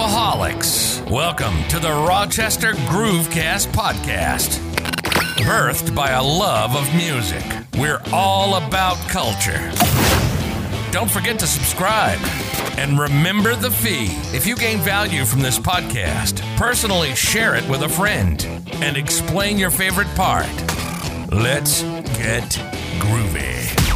Grooveaholics. Welcome to the Rochester Groovecast podcast. Birthed by a love of music, we're all about culture. Don't forget to subscribe. And remember the fee. If you gain value from this podcast, personally share it with a friend and explain your favorite part. Let's get groovy.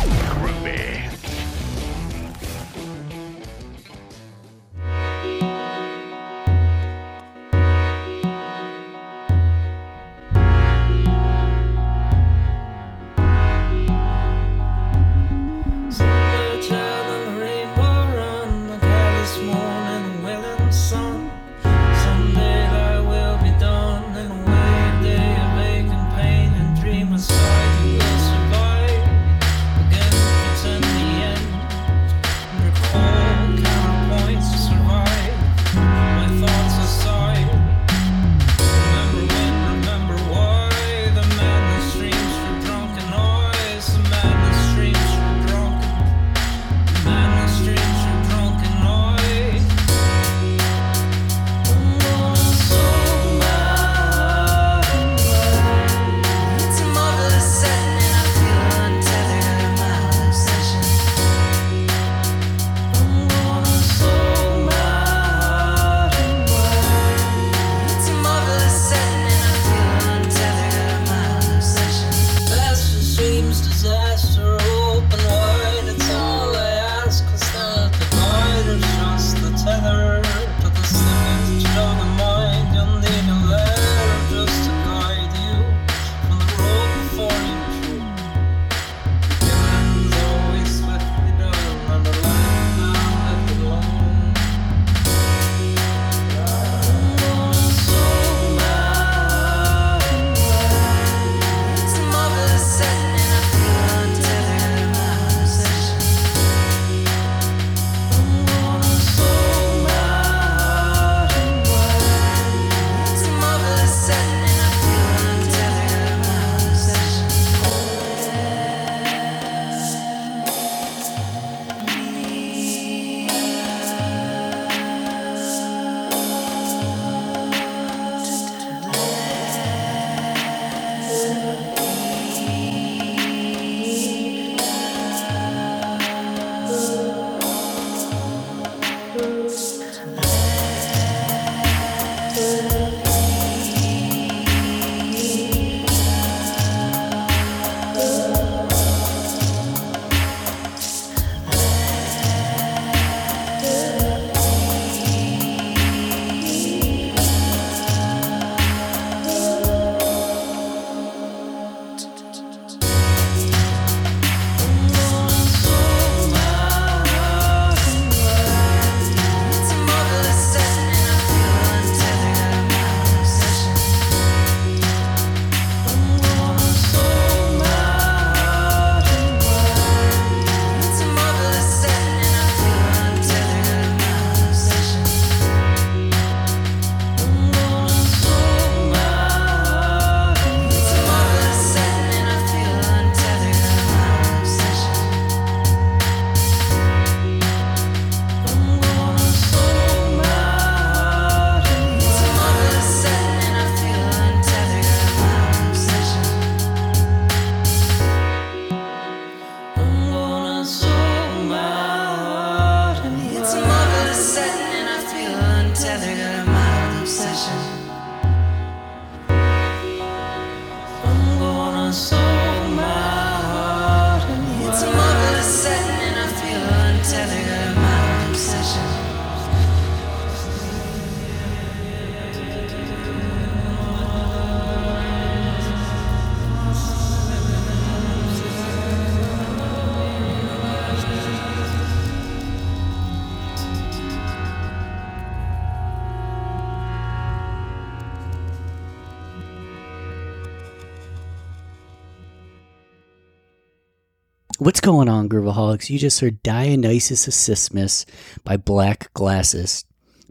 What's going on, Grooveaholics? You just heard Dionysus of Sismus by Black Glasses.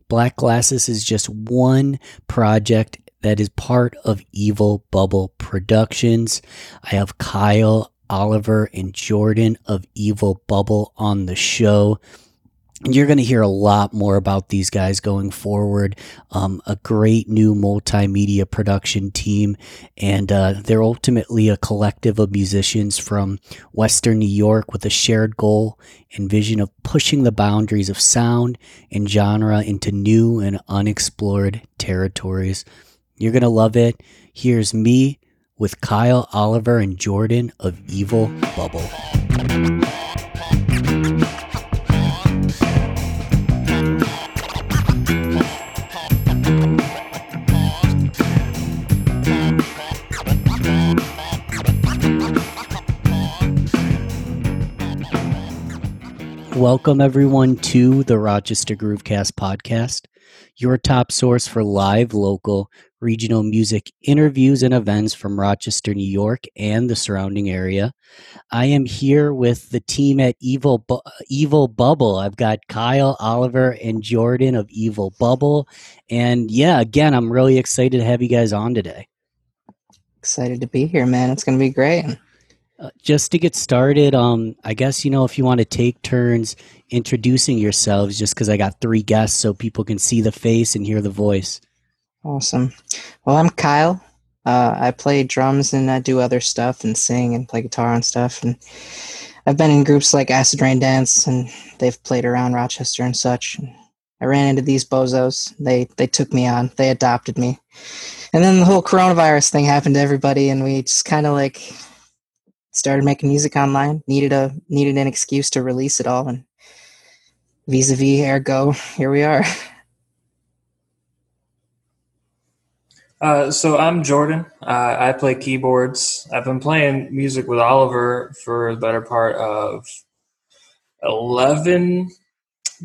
Black Glasses is just one project that is part of Evil Bubble Productions. I have Kyle, Oliver, and Jordan of Evil Bubble on the show. You're going to hear a lot more about these guys going forward. Um, a great new multimedia production team, and uh, they're ultimately a collective of musicians from Western New York with a shared goal and vision of pushing the boundaries of sound and genre into new and unexplored territories. You're going to love it. Here's me with Kyle, Oliver, and Jordan of Evil Bubble. Welcome, everyone, to the Rochester Groovecast podcast, your top source for live, local, regional music interviews and events from Rochester, New York, and the surrounding area. I am here with the team at Evil Bu- Evil Bubble. I've got Kyle, Oliver, and Jordan of Evil Bubble, and yeah, again, I'm really excited to have you guys on today. Excited to be here, man. It's going to be great. Uh, just to get started, um, I guess you know if you want to take turns introducing yourselves, just because I got three guests, so people can see the face and hear the voice. Awesome. Well, I'm Kyle. Uh, I play drums and I do other stuff and sing and play guitar and stuff. And I've been in groups like Acid Rain Dance, and they've played around Rochester and such. And I ran into these bozos. They they took me on. They adopted me. And then the whole coronavirus thing happened to everybody, and we just kind of like started making music online. needed a needed an excuse to release it all, and vis-a-vis ergo, here we are. Uh, so I'm Jordan. Uh, I play keyboards. I've been playing music with Oliver for the better part of 11,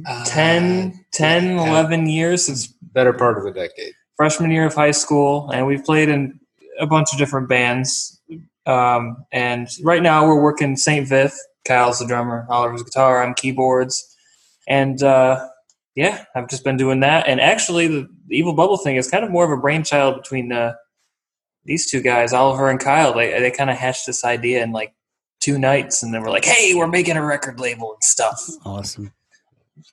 Uh, 10, 10 yeah. 11 years since better part of a decade. freshman year of high school. And we've played in a bunch of different bands. Um, and right now we're working St. Vith. Kyle's the drummer, Oliver's guitar, I'm keyboards. And uh, yeah, I've just been doing that. And actually, the, the Evil Bubble thing is kind of more of a brainchild between uh, these two guys, Oliver and Kyle. They they kind of hatched this idea in like two nights, and then we're like, "Hey, we're making a record label and stuff." Awesome.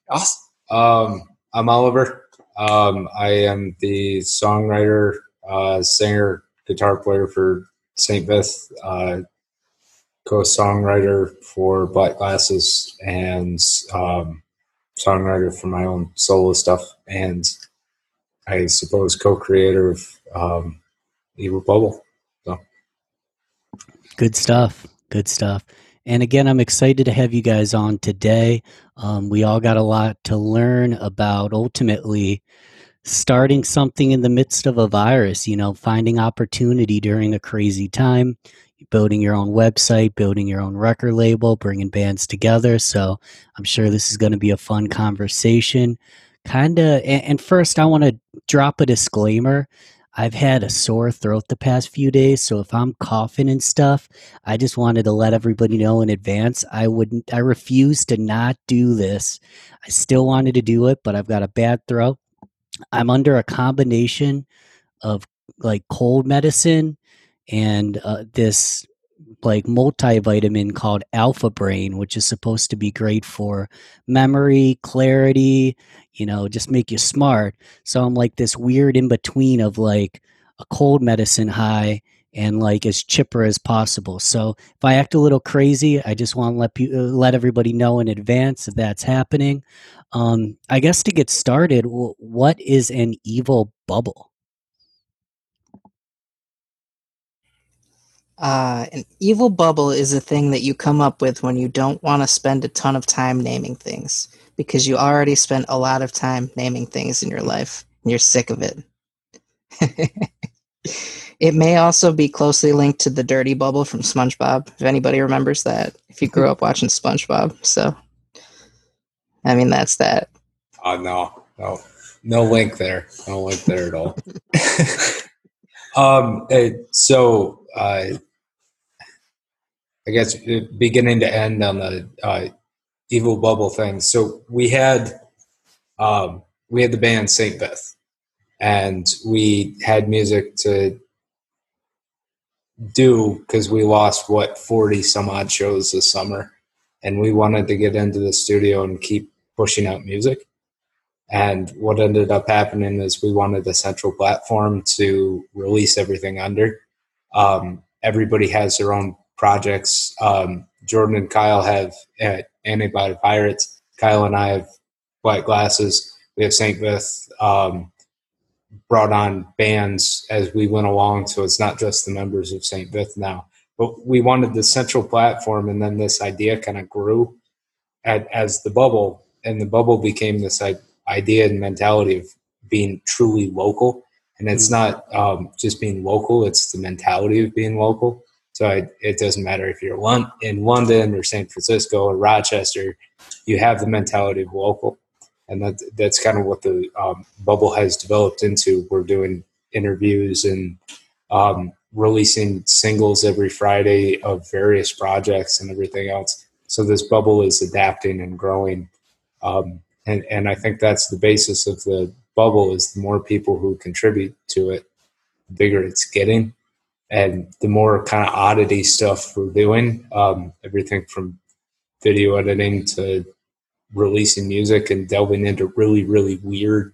Awesome. Um, I'm Oliver. Um, I am the songwriter, uh, singer, guitar player for St. Beth, uh, co-songwriter for Black Glasses, and um, songwriter for my own solo stuff, and I suppose co-creator of um, Evil Bubble. Good stuff. Good stuff. And again, I'm excited to have you guys on today. Um, we all got a lot to learn about ultimately starting something in the midst of a virus, you know, finding opportunity during a crazy time, building your own website, building your own record label, bringing bands together. So I'm sure this is going to be a fun conversation. Kind of, and, first, I want to drop a disclaimer. I've had a sore throat the past few days, so if I'm coughing and stuff, I just wanted to let everybody know in advance. I wouldn't, I refuse to not do this. I still wanted to do it, but I've got a bad throat. I'm under a combination of like cold medicine and uh, this like multivitamin called Alpha Brain, which is supposed to be great for memory, clarity, you know, just make you smart. So I'm like this weird in between of like a cold medicine high and like as chipper as possible. So if I act a little crazy, I just want to let pe- uh, let everybody know in advance if that's happening. Um, I guess to get started, what is an evil bubble? Uh, an evil bubble is a thing that you come up with when you don't want to spend a ton of time naming things because you already spent a lot of time naming things in your life and you're sick of it. it may also be closely linked to the dirty bubble from SpongeBob, if anybody remembers that, if you grew up watching SpongeBob. So, I mean, that's that. Uh, no, no, no link there. No link there at all. um, eh, so uh, I guess uh, beginning to end on the uh, evil bubble thing. So we had um, we had the band Saint Beth, and we had music to do because we lost what forty some odd shows this summer, and we wanted to get into the studio and keep pushing out music. And what ended up happening is we wanted a central platform to release everything under. Um, everybody has their own projects. Um, Jordan and Kyle have uh, Antibody Pirates. Kyle and I have White Glasses. We have St. Vith. Um, brought on bands as we went along, so it's not just the members of St. Vith now. But we wanted the central platform, and then this idea kind of grew at, as the bubble, and the bubble became this idea and mentality of being truly local. And it's not um, just being local; it's the mentality of being local. So I, it doesn't matter if you're in London or San Francisco or Rochester, you have the mentality of local, and that that's kind of what the um, bubble has developed into. We're doing interviews and um, releasing singles every Friday of various projects and everything else. So this bubble is adapting and growing, um, and and I think that's the basis of the bubble is the more people who contribute to it, the bigger it's getting and the more kind of oddity stuff we're doing, um, everything from video editing to releasing music and delving into really, really weird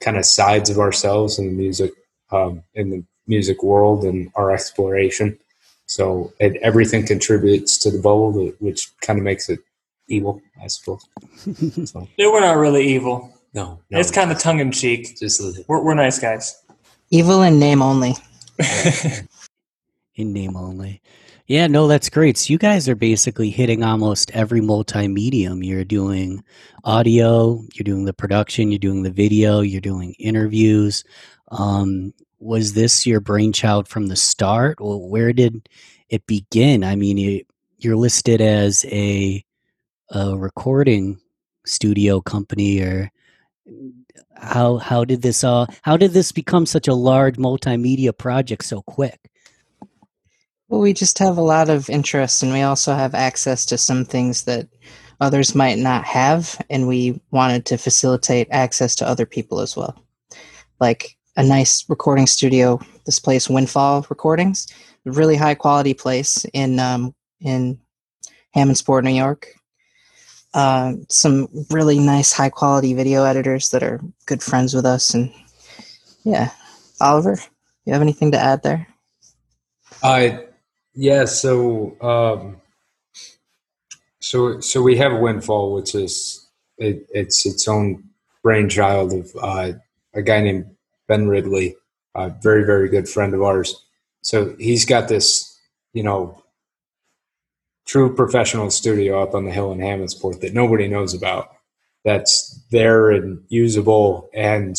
kind of sides of ourselves in the music, um, in the music world and our exploration. So it, everything contributes to the bubble, which kind of makes it evil, I suppose. so, Yeah, we're not really evil. no, no, It's kind of tongue in cheek. just We're, we're nice guys. Evil in name only. in name only. Yeah, no, that's great. So you guys are basically hitting almost every multi-medium. You're doing audio, you're doing the production, you're doing the video, you're doing interviews. Um, was this your brainchild from the start? Well, where did it begin? I mean, you, you're listed as a, a recording studio company, or how how did this all? How did this become such a large multimedia project so quick? Well, we just have a lot of interest, and we also have access to some things that others might not have, and we wanted to facilitate access to other people as well. Like a nice recording studio, this place, Windfall Recordings, really high quality place in um, in Hammondsport, New York. Uh, some really nice high quality video editors that are good friends with us, and yeah, Oliver, you have anything to add there? I yeah, so um, so so we have Windfall, which is it, it's its own brainchild of uh, a guy named Ben Ridley, a very very good friend of ours. So he's got this, you know, true professional studio up on the hill in Hammondsport that nobody knows about. That's there and usable, and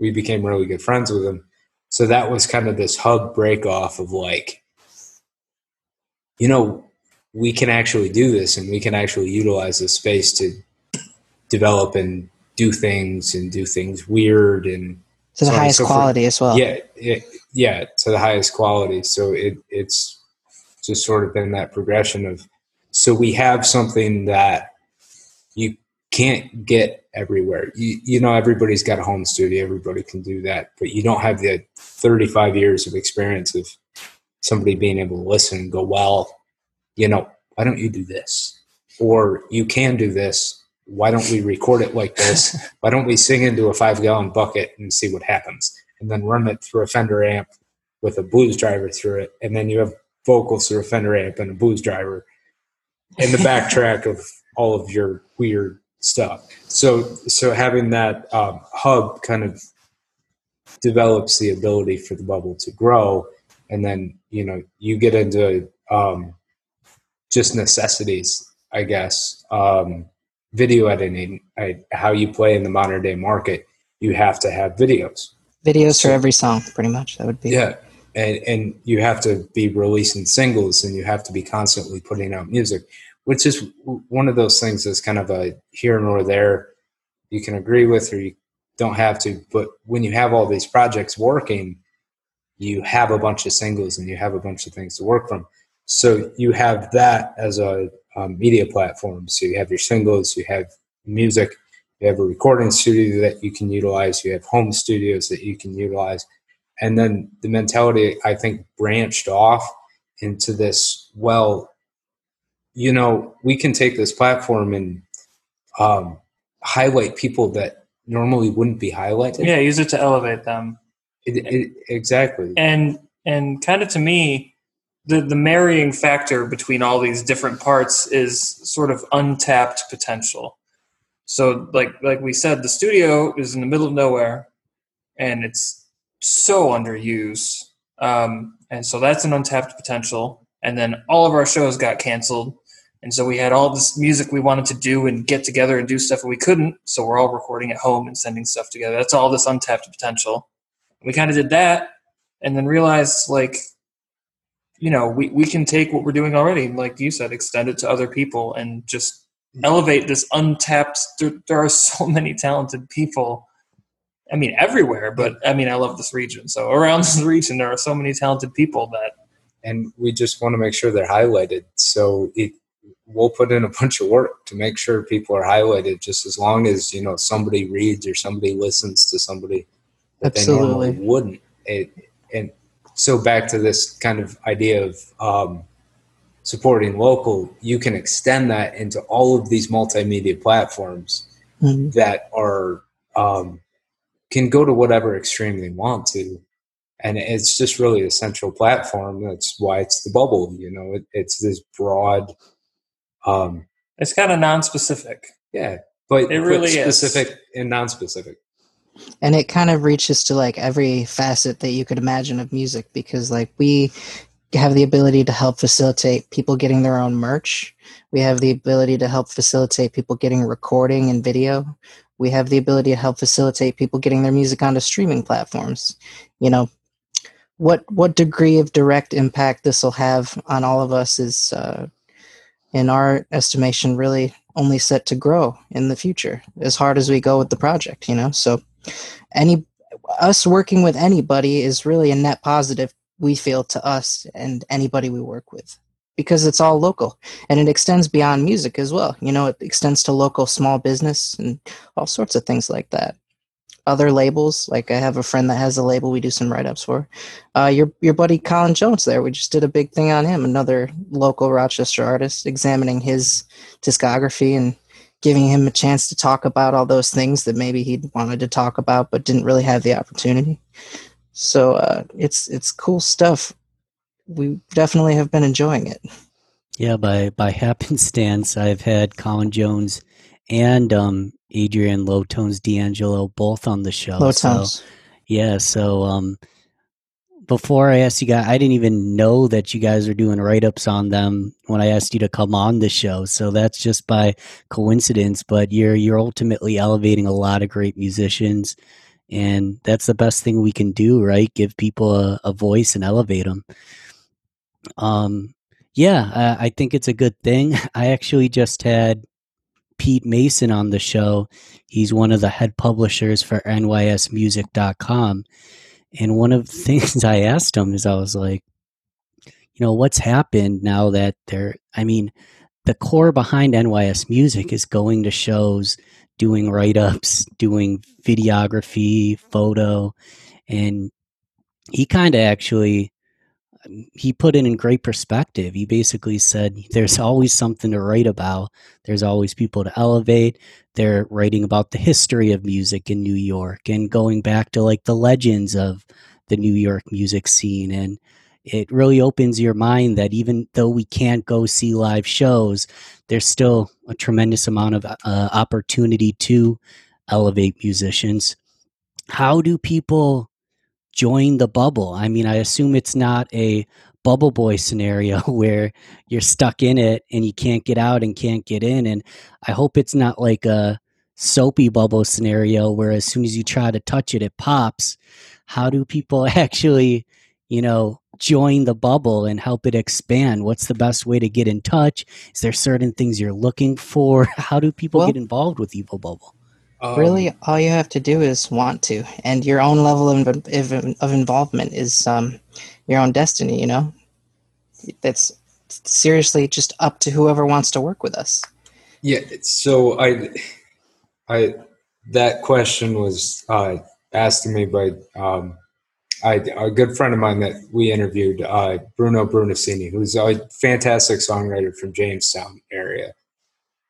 we became really good friends with him. So that was kind of this hub break off of like, you know, we can actually do this and we can actually utilize this space to develop and do things and do things weird and To the So highest so quality as well. yeah, it, yeah, to the highest quality. So it it's just sort of been that progression of so we have something that you can't get everywhere. You you know everybody's got a home studio, everybody can do that, but you don't have the 35 years of experience of somebody being able to listen and go, well, you know, why don't you do this? Or you can do this. Why don't we record it like this? Why don't we sing into a five gallon bucket and see what happens? And then run it through a Fender amp with a blues driver through it. And then you have vocals through a Fender amp and a blues driver and the backtrack of all of your weird stuff. So, so having that um, hub kind of develops the ability for the bubble to grow. And then, you know, you get into um, just necessities, I guess. Um, video editing, I, how you play in the modern day market, you have to have videos. Videos for every song, pretty much. That would be Yeah. And, and you have to be releasing singles and you have to be constantly putting out music, which is one of those things that's kind of a here nor there. You can agree with or you don't have to. But when you have all these projects working, you have a bunch of singles and you have a bunch of things to work from. So you have that as a media platform. So you have your singles, you have music, you have a recording studio that you can utilize, you have home studios that you can utilize. And then the mentality, I think, branched off into this well, you know, we can take this platform and um, highlight people that normally wouldn't be highlighted. Yeah, use it to elevate them. It, it, exactly. and and kind of to me the the marrying factor between all these different parts is sort of untapped potential. So like like we said the studio is in the middle of nowhere and it's so underused um, and so that's an untapped potential. And then all of our shows got canceled and so we had all this music we wanted to do and get together and do stuff and we couldn't so we're all recording at home and sending stuff together. That's all this untapped potential we kind of did that and then realized like you know we, we can take what we're doing already like you said extend it to other people and just mm-hmm. elevate this untapped there, there are so many talented people i mean everywhere but i mean i love this region so around this region there are so many talented people that and we just want to make sure they're highlighted. So it, we'll put in a bunch of work to make sure people are highlighted. Just as long as you know somebody reads or somebody listens to somebody that they normally Absolutely. wouldn't. It, and so back to this kind of idea of um, supporting local, you can extend that into all of these multimedia platforms Mhm. that are um, can go to whatever extreme they want to and it's just really a central platform that's why it's the bubble you know it, it's this broad um it's kind of non-specific yeah but It but really is. specific and non-specific and it kind of reaches to like every facet that you could imagine of music because like we have the ability to help facilitate people getting their own merch. We have the ability to help facilitate people getting recording and video. We have the ability to help facilitate people getting their music onto streaming platforms. You know what what degree of direct impact this will have on all of us is uh, in our estimation really only set to grow in the future as hard as we go with the project you know? So any us working with anybody is really a net positive we feel to us and anybody we work with. Because it's all local and it extends beyond music as well. You know it extends to local small business and all sorts of things like that. Other labels like i have a friend that has a label we do some write-ups for. Uh, your your buddy colin jones there we just did a big thing on him another local rochester artist examining his discography and giving him a chance to talk about all those things that maybe he wanted to talk about but didn't really have the opportunity. So uh, it's it's cool stuff. We definitely have been enjoying it. Yeah, by by happenstance, I've had Colin Jones and um, Adrian Lowtones D'Angelo both on the show. Low so- Yeah, so um before I asked you guys I didn't even know that you guys were doing write ups on them when I asked you to come on the show. So that's just by coincidence, but you're you're ultimately elevating a lot of great musicians and that's the best thing we can do, right? Give people a, a voice and elevate them. Um yeah, I, I think it's a good thing. I actually just had Pete Mason on the show. He's one of the head publishers for NYSmusic.com. And one of the things I asked him is I was like, you know, what's happened now that they're, I mean, the core behind NYS Music is going to shows, doing write ups, doing videography, photo. And he kind of actually, he put it in great perspective. He basically said, there's always something to write about. There's always people to elevate they're writing about the history of music in New York and going back to like the legends of the New York music scene. And it really opens your mind that even though we can't go see live shows, there's still a tremendous amount of uh, opportunity to elevate musicians. How do people join the bubble? I mean, I assume it's not a bubble boy scenario where you're stuck in it and you can't get out and can't get in. And I hope it's not like a soapy bubble scenario where as soon as you try to touch it, it pops. How do people actually, you know, join the bubble and help it expand? What's the best way to get in touch? Is there certain things you're looking for? How do people Well- get involved with Evil Bubble? Um, really, all you have to do is want to, and your own level of, of, involvement is um, your own destiny. You know, that's seriously just up to whoever wants to work with us. Yeah. So I, I that question was uh, asked to me by um, I, a good friend of mine that we interviewed, uh, Bruno Brunacini, who's a fantastic songwriter from Jamestown area,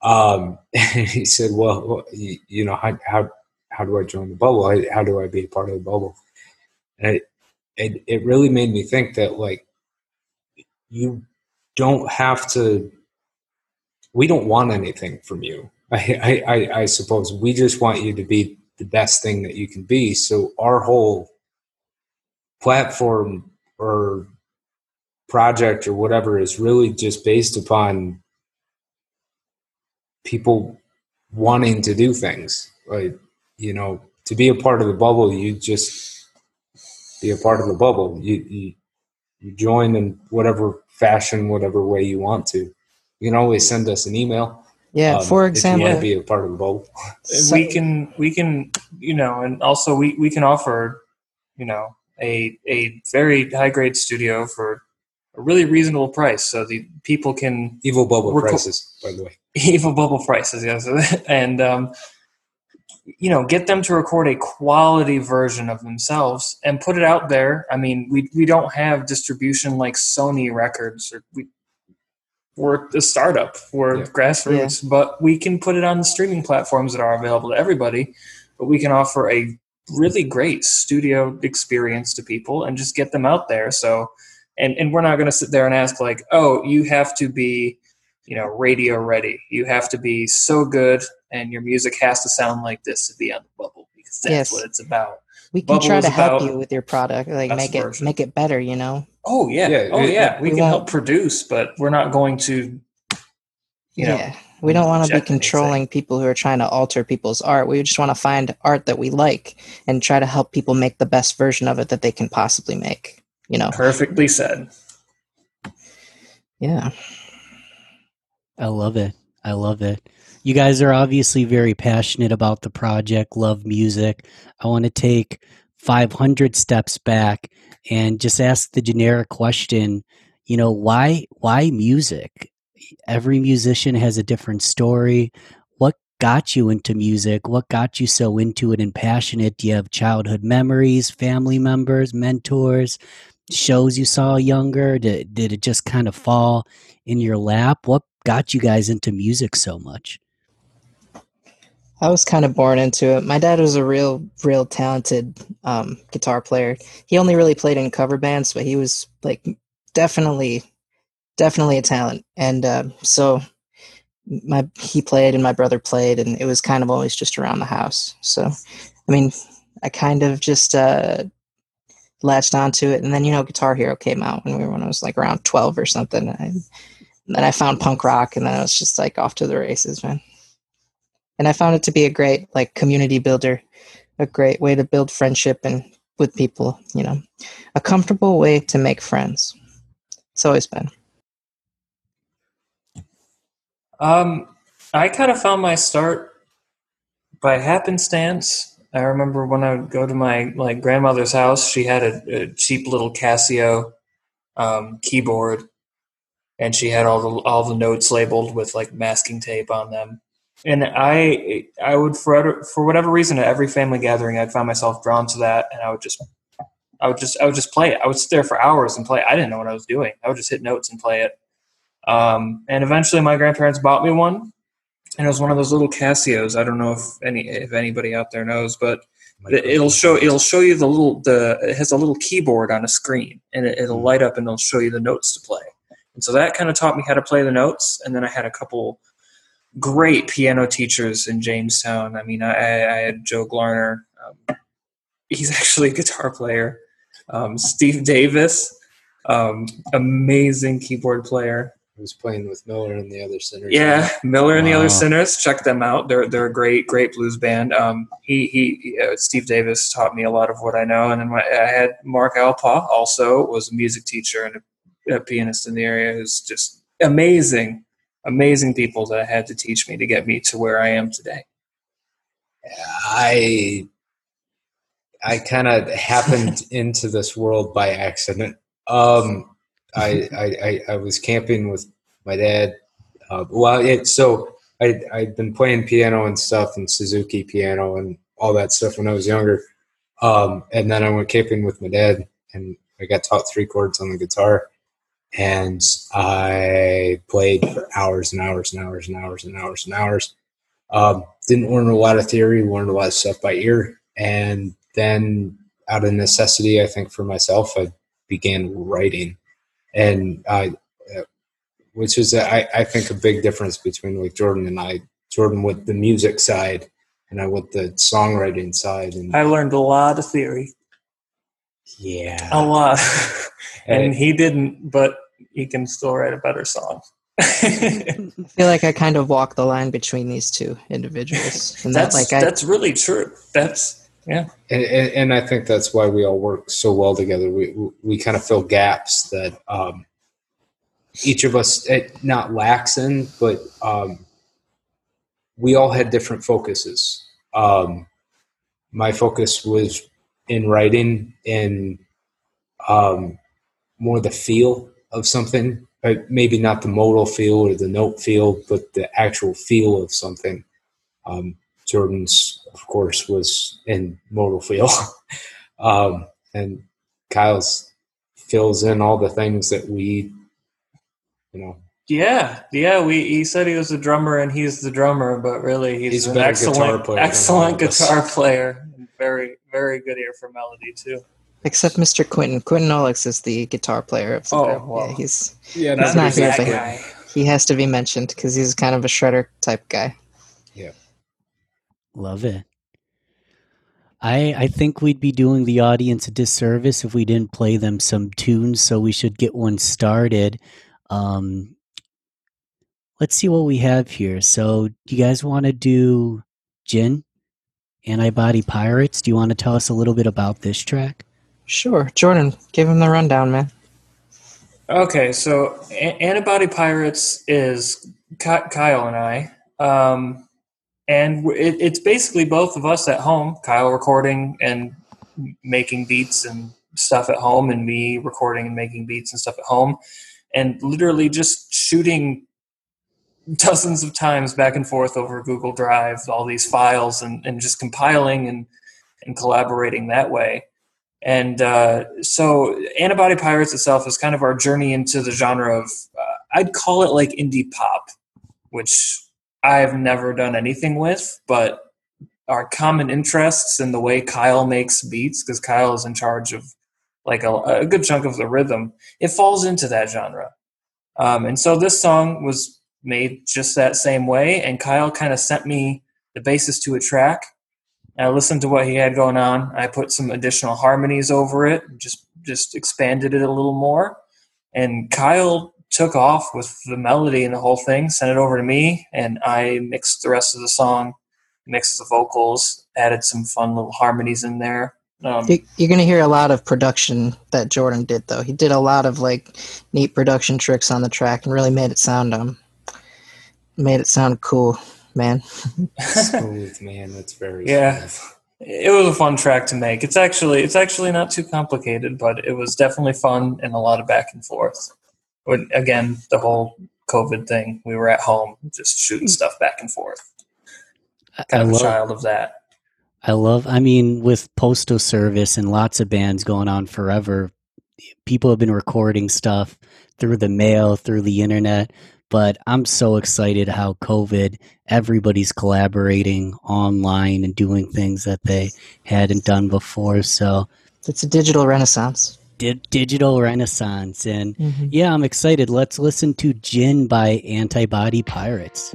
um, he said, "Well, you, know, how how how do I join the bubble? How, do I be a part of the bubble?" And it, it it really made me think that like you don't have to. We don't want anything from you. I, I, I suppose we just want you to be the best thing that you can be. So our whole platform or project or whatever is really just based upon people wanting to do things. Like, you know, to be a part of the bubble, you just be a part of the bubble. You, you, you join in whatever fashion, whatever way you want to. You can always send us an email. Yeah, um, for if you example, want to be a part of the bubble. So- we can we can you know and also we we can offer you know a a very high grade studio for a really reasonable price. So the people can Evil bubble We're co- prices, by the way. evil bubble prices yes. And um you know get them to record a quality version of themselves and put it out there. I mean we we don't have distribution like sony records or we we're a startup we're Yeah. grassroots but we can put it on the streaming platforms that are available to everybody. But we can offer a really great studio experience to people and just get them out there. So and and we're not going to sit there and ask like oh you have to be you know radio ready you have to be so good and your music has to sound like this to be on the bubble because that's Yes. what it's about we can Bubble try to help you with your product, like make it version. make it better. You know. oh yeah, Yeah, oh it- yeah we, we can help produce but we're not going to you know yeah, we don't want to be inject anything. controlling people who are trying to alter people's art. We just want to find art that we like and try to help people make the best version of it that they can possibly make. You know. perfectly said Yeah. I love it. I love it. You guys are obviously very passionate about the project, love music. I want to take 500 steps back and just ask the generic question, you know, why why music? Every musician has a different story. What got you into music? What got you so into it and passionate? Do you have childhood memories, family members, mentors, shows you saw younger? Did, did it just kind of fall in your lap? What got you guys into music so much? I was kind of born into it. My dad was a real, real talented um, guitar player. He only really played in cover bands, but he was like definitely, definitely a talent. And uh, so my he played and my brother played, and it was kind of always just around the house. So, I mean, I kind of just uh, latched onto it, and then you know, Guitar Hero came out when we were when I was like around twelve or something. And then I found punk rock, and then I was just like off to the races, man and I found it to be a great like community builder, a great way to build friendship and with people, you know, a comfortable way to make friends. It's always been. Um, I kind of found my start by happenstance. I remember when I would go to my like grandmother's house, she had a, a cheap little Casio um, keyboard, and she had all the all the notes labeled with like masking tape on them. And I I would for for whatever reason at every family gathering I'd find myself drawn to that, and I would just I would just I would just play it. I would sit there for hours and play. I didn't know what I was doing. I would just hit notes and play it. Um, and eventually, my grandparents bought me one, and it was one of those little Casios. I don't know if any if anybody out there knows, but it- it'll show it'll show you the little the it has a little keyboard on a screen, and it, it'll light up and it'll show you the notes to play. And so that kind of taught me how to play the notes. And then I had a couple great piano teachers in Jamestown. I mean, I, I had Joe Glarner. Um, he's actually a guitar player. Um, Steve Davis, um, amazing keyboard player. I was playing with Miller and the other sinners. Yeah, Miller and the other sinners. Check them out. They're they're a great great blues band. Um, he he uh, Steve Davis taught me a lot of what I know, and then my, I had Mark Alpa also was a music teacher and a, a pianist in the area. Who's just amazing, amazing people that I had to teach me to get me to where I am today. I I kind of happened into this world by accident. Um, I, I, I I was camping with my dad. Uh, well, it, so I I'd been playing piano and stuff and Suzuki piano and all that stuff when I was younger. Um, and then I went camping with my dad and I got taught three chords on the guitar. and I played for hours and hours and hours and hours and hours and hours. Um, didn't learn a lot of theory, learned a lot of stuff by ear, and then out of necessity, I think for myself, I began writing, and I, uh, which is I, I think a big difference between like Jordan and I. Jordan with the music side, and I with the songwriting side, and I learned a lot of theory, yeah, a lot, and And- he didn't, but he can still write a better song. I feel like I kind of walk the line between these two individuals. And that, that's like, I, that's really true. That's yeah. and, and, and I think that's why we all work so well together. We we, we kind of fill gaps that um, each of us it not lacks in, but um, we all had different focuses. Um, my focus was in writing in um, more the feel of something, uh, maybe not the modal feel or the note feel, but the actual feel of something. Um, Jordan's, of course, was in modal feel, um, and Kyle's fills in all the things that we, you know, Yeah, yeah. We he said he was a drummer and he's the drummer, but really he's, He's a an better guitar excellent, player excellent guitar player. and Very, very good ear for melody too. except Mr. Quentin. Quentin Olix is the guitar player of the Oh, group. well. Yeah, he's yeah, He's not here, but- guy. he has to be mentioned because he's kind of a shredder type guy. Yeah, love it. I I think we'd be doing the audience a disservice if we didn't play them some tunes, so we should get one started. Um, let's see what we have here. So, do you guys want to do Gin, Antibody Pirates? Do you want to tell us a little bit about this track? Sure, Jordan, give him the rundown, man. Okay, so A- Antibody Pirates is Ky- Kyle and I. Um, and it, it's basically both of us at home, Kyle recording and making beats and stuff at home, and me recording and making beats and stuff at home, and literally just shooting dozens of times back and forth over Google Drive, all these files, and, and just compiling and, and collaborating that way. And uh, so, Antibody Pirates itself is kind of our journey into the genre of, uh, I'd call it like indie pop, which I've never done anything with, but our common interests in the way Kyle makes beats, because Kyle is in charge of like a, a good chunk of the rhythm, it falls into that genre. Um, and so, this song was made just that same way, and Kyle kind of sent me the basis to a track. I listened to what he had going on. I put some additional harmonies over it, just just expanded it a little more. And Kyle took off with the melody and the whole thing, sent it over to me, and I mixed the rest of the song, mixed the vocals, added some fun little harmonies in there. Um, You- You're gonna hear a lot of production that Jordan did, though. He did a lot of like neat production tricks on the track and really made it sound um, made it sound cool, man. smooth man. That's very Yeah. smooth. it was a fun track to make. It's actually it's actually not too complicated, but it was definitely fun and a lot of back and forth. But again, the whole COVID thing, we were at home just shooting hmm. stuff back and forth. I- I Kind of a child of that. I love, I mean, with Postal Service and lots of bands going on forever, people have been recording stuff through the mail, through the internet. But I'm so excited how COVID, everybody's collaborating online and doing things that they hadn't done before. So, It's a digital renaissance. Di- digital renaissance. And Mm-hmm. yeah, I'm excited. Let's listen to Gin by Antibody Pirates.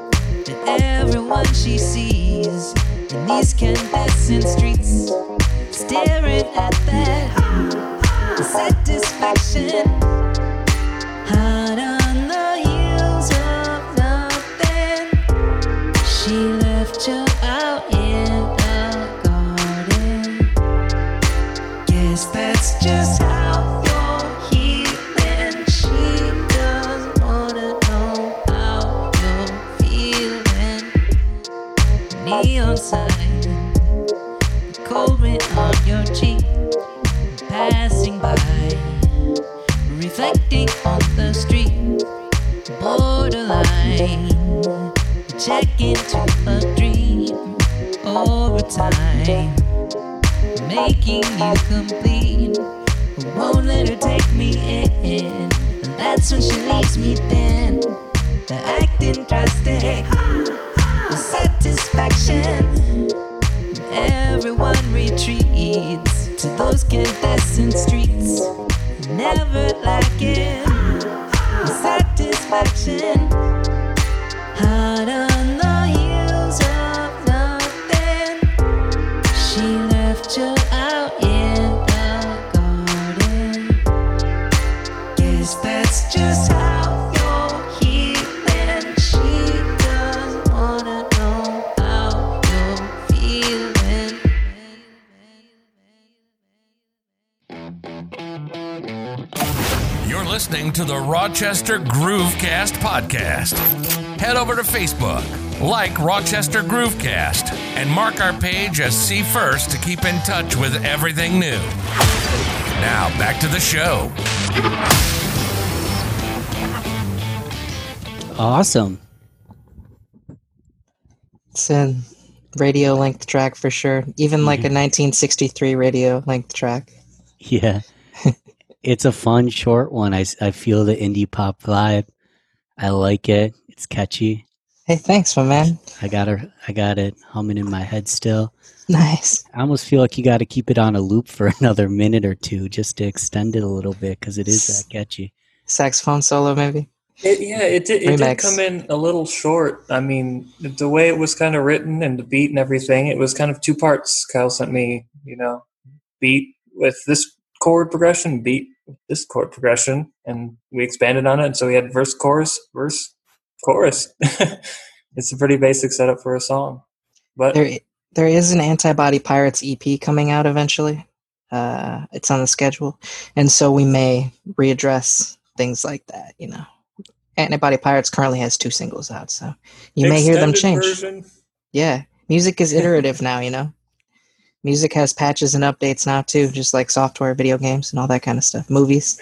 that everyone she sees in these candescent streets, staring at that satisfaction. Check into a dream over time making you complete. Won't let her take me in. That's when she leaves me then. The acting drastic, the satisfaction. Everyone retreats to those candescent streets. Never lacking the satisfaction. Rochester Groovecast podcast. Head over to Facebook, like Rochester Groovecast, and mark our page as See First to keep in touch with everything new. Now, back to the show. Awesome. It's a radio length track for sure. Even like a mm-hmm. 1963 radio length track. Yeah. It's a fun short one. I, I feel the indie pop vibe. I like it. It's catchy. Hey, thanks, my man. I got her. I got it humming in my head still. Nice. I almost feel like you got to keep it on a loop for another minute or two just to extend it a little bit because it is that catchy. Saxophone solo, maybe. It, yeah, it did. It did come in a little short. I mean, the way it was kind of written and the beat and everything, it was kind of two parts. Kyle sent me, you know, beat with this chord progression, beat this chord progression, and we expanded on it. And so we had verse, chorus, verse, chorus. it's a pretty basic setup for a song, but There, there is an Antibody Pirates EP coming out eventually. Uh, it's on the schedule, and so we may readdress things like that. You know, Antibody Pirates currently has two singles out, so you may hear them change. version. Yeah, music is iterative now. You know, music has patches and updates now too, just like software, video games, and all that kind of stuff. Movies.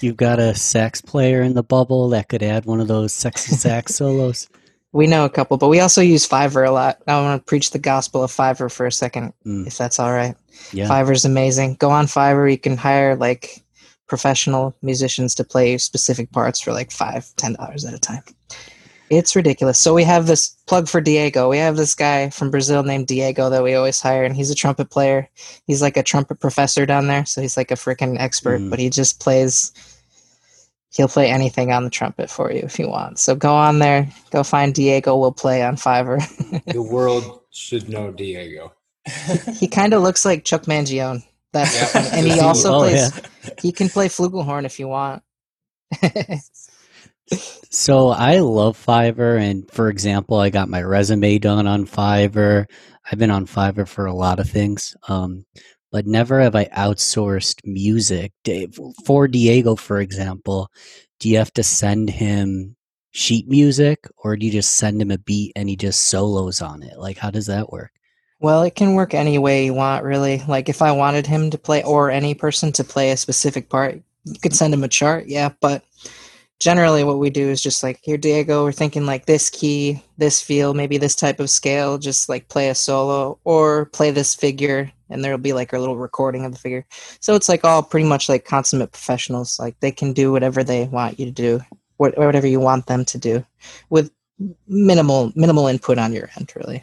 You've got a sax player in the bubble that could add one of those sexy sax solos. We know a couple, but we also use Fiverr a lot. I want to preach the gospel of Fiverr for a second, Mm. if that's all right. Yeah. Fiverr's amazing. Go on Fiverr. You can hire like professional musicians to play specific parts for like five, ten dollars at a time. It's ridiculous. So we have this plug for Diego. We have this guy from Brazil named Diego that we always hire, and he's a trumpet player. He's like a trumpet professor down there, so he's like a freaking expert. Mm. But he just plays. He'll play anything on the trumpet for you if you want. So go on there, go find Diego. We'll play on Fiverr. The world should know Diego. he kind of looks like Chuck Mangione. That's Yeah. and he he? also Oh, plays. yeah. He can play flugelhorn if you want. So I love Fiverr, and for example, I got my resume done on Fiverr. I've been on Fiverr for a lot of things, um, but never have I outsourced music. For Diego, for example, do you have to send him sheet music, or do you just send him a beat and he just solos on it? Like, how does that work? well, it can work any way you want, really. Like if I wanted him to play, or any person to play a specific part, you could send him a chart, yeah. But generally, what we do is just like, here, Diego, we're thinking like this key, this feel, maybe this type of scale. Just like play a solo or play this figure, and there'll be like a little recording of the figure. So it's like all pretty much like consummate professionals. Like they can do whatever they want you to do, whatever you want them to do, with minimal minimal input on your end, really.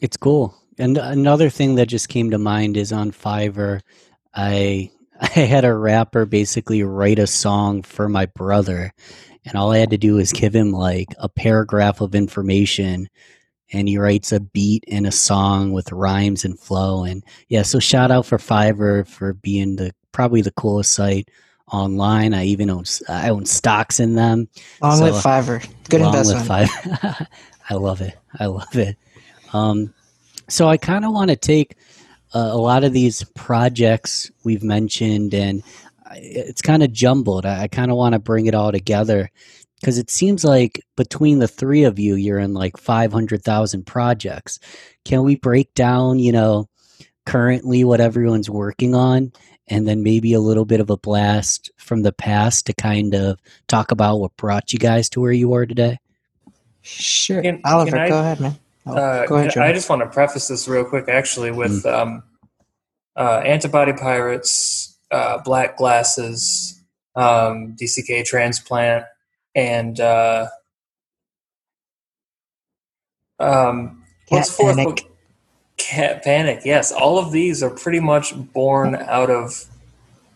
It's cool. And another thing that just came to mind is on Fiverr, I I had a rapper basically write a song for my brother, and all I had to do was give him like a paragraph of information, and he writes a beat and a song with rhymes and flow. And yeah, so shout out for Fiverr for being the probably the coolest site online. I even own I own stocks in them. Long So, live Fiverr. Good Long investment. live Fiverr. I love it. I love it. Um, so I kind of want to take uh, a lot of these projects we've mentioned, and it's kind of jumbled. I, I kind of want to bring it all together because it seems like between the three of you, you're in like five hundred thousand projects. Can we break down, you know, currently what everyone's working on? And then maybe a little bit of a blast from the past to kind of talk about what brought you guys to where you are today. Sure. Can- Oliver, can I- go ahead, man. Oh, Uh, go ahead, I just want to preface this real quick, actually, with Mm. um, uh, Antibody Pirates, uh, Black Glasses, um, DCK Transplant, and uh, um, what's Cat fourth Panic. book? Cat Panic. Yes, all of these are pretty much born out of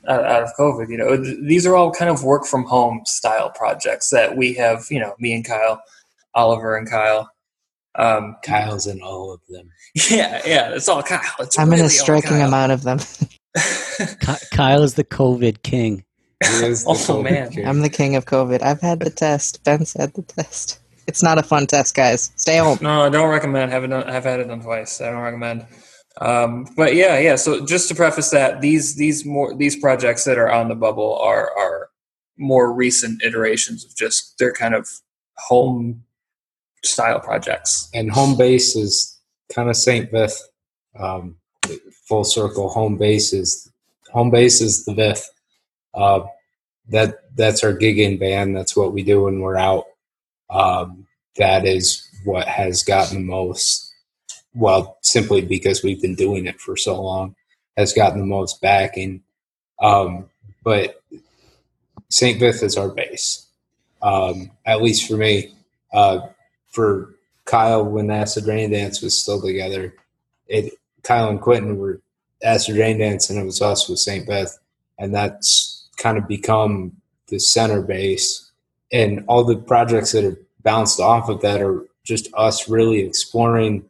out out of COVID. You know, th- these are all kind of work from home style projects that we have. You know, me and Kyle, Oliver and Kyle. Um, Kyle's in all of them. yeah, yeah, it's all Kyle. It's I'm in a striking amount of them. Kyle is the COVID king. He is the Oh, COVID man. kid. I'm the king of COVID. I've had the test. Ben's had the test. It's not a fun test, guys. Stay home. no, I don't recommend. Haven't done, have had it done twice. I don't recommend. Um, but yeah, yeah. So just to preface that, these these more these projects that are on the bubble are are more recent iterations of just they're kind of home style projects. and home base is kind of Saint Vith. Um, full circle home base is home base is the Vith. Uh, that that's our gigging band. That's what we do when we're out. Um, that is what has gotten the most. Well, simply because we've been doing it for so long, has gotten the most backing. Um, but Saint Vith is our base, um, at least for me. Uh, for Kyle when Acid Rain Dance was still together. It Kyle and Quentin were Acid Rain Dance, and it was us with Saint Vith, and that's kind of become the center base. And all the projects that have bounced off of that are just us really exploring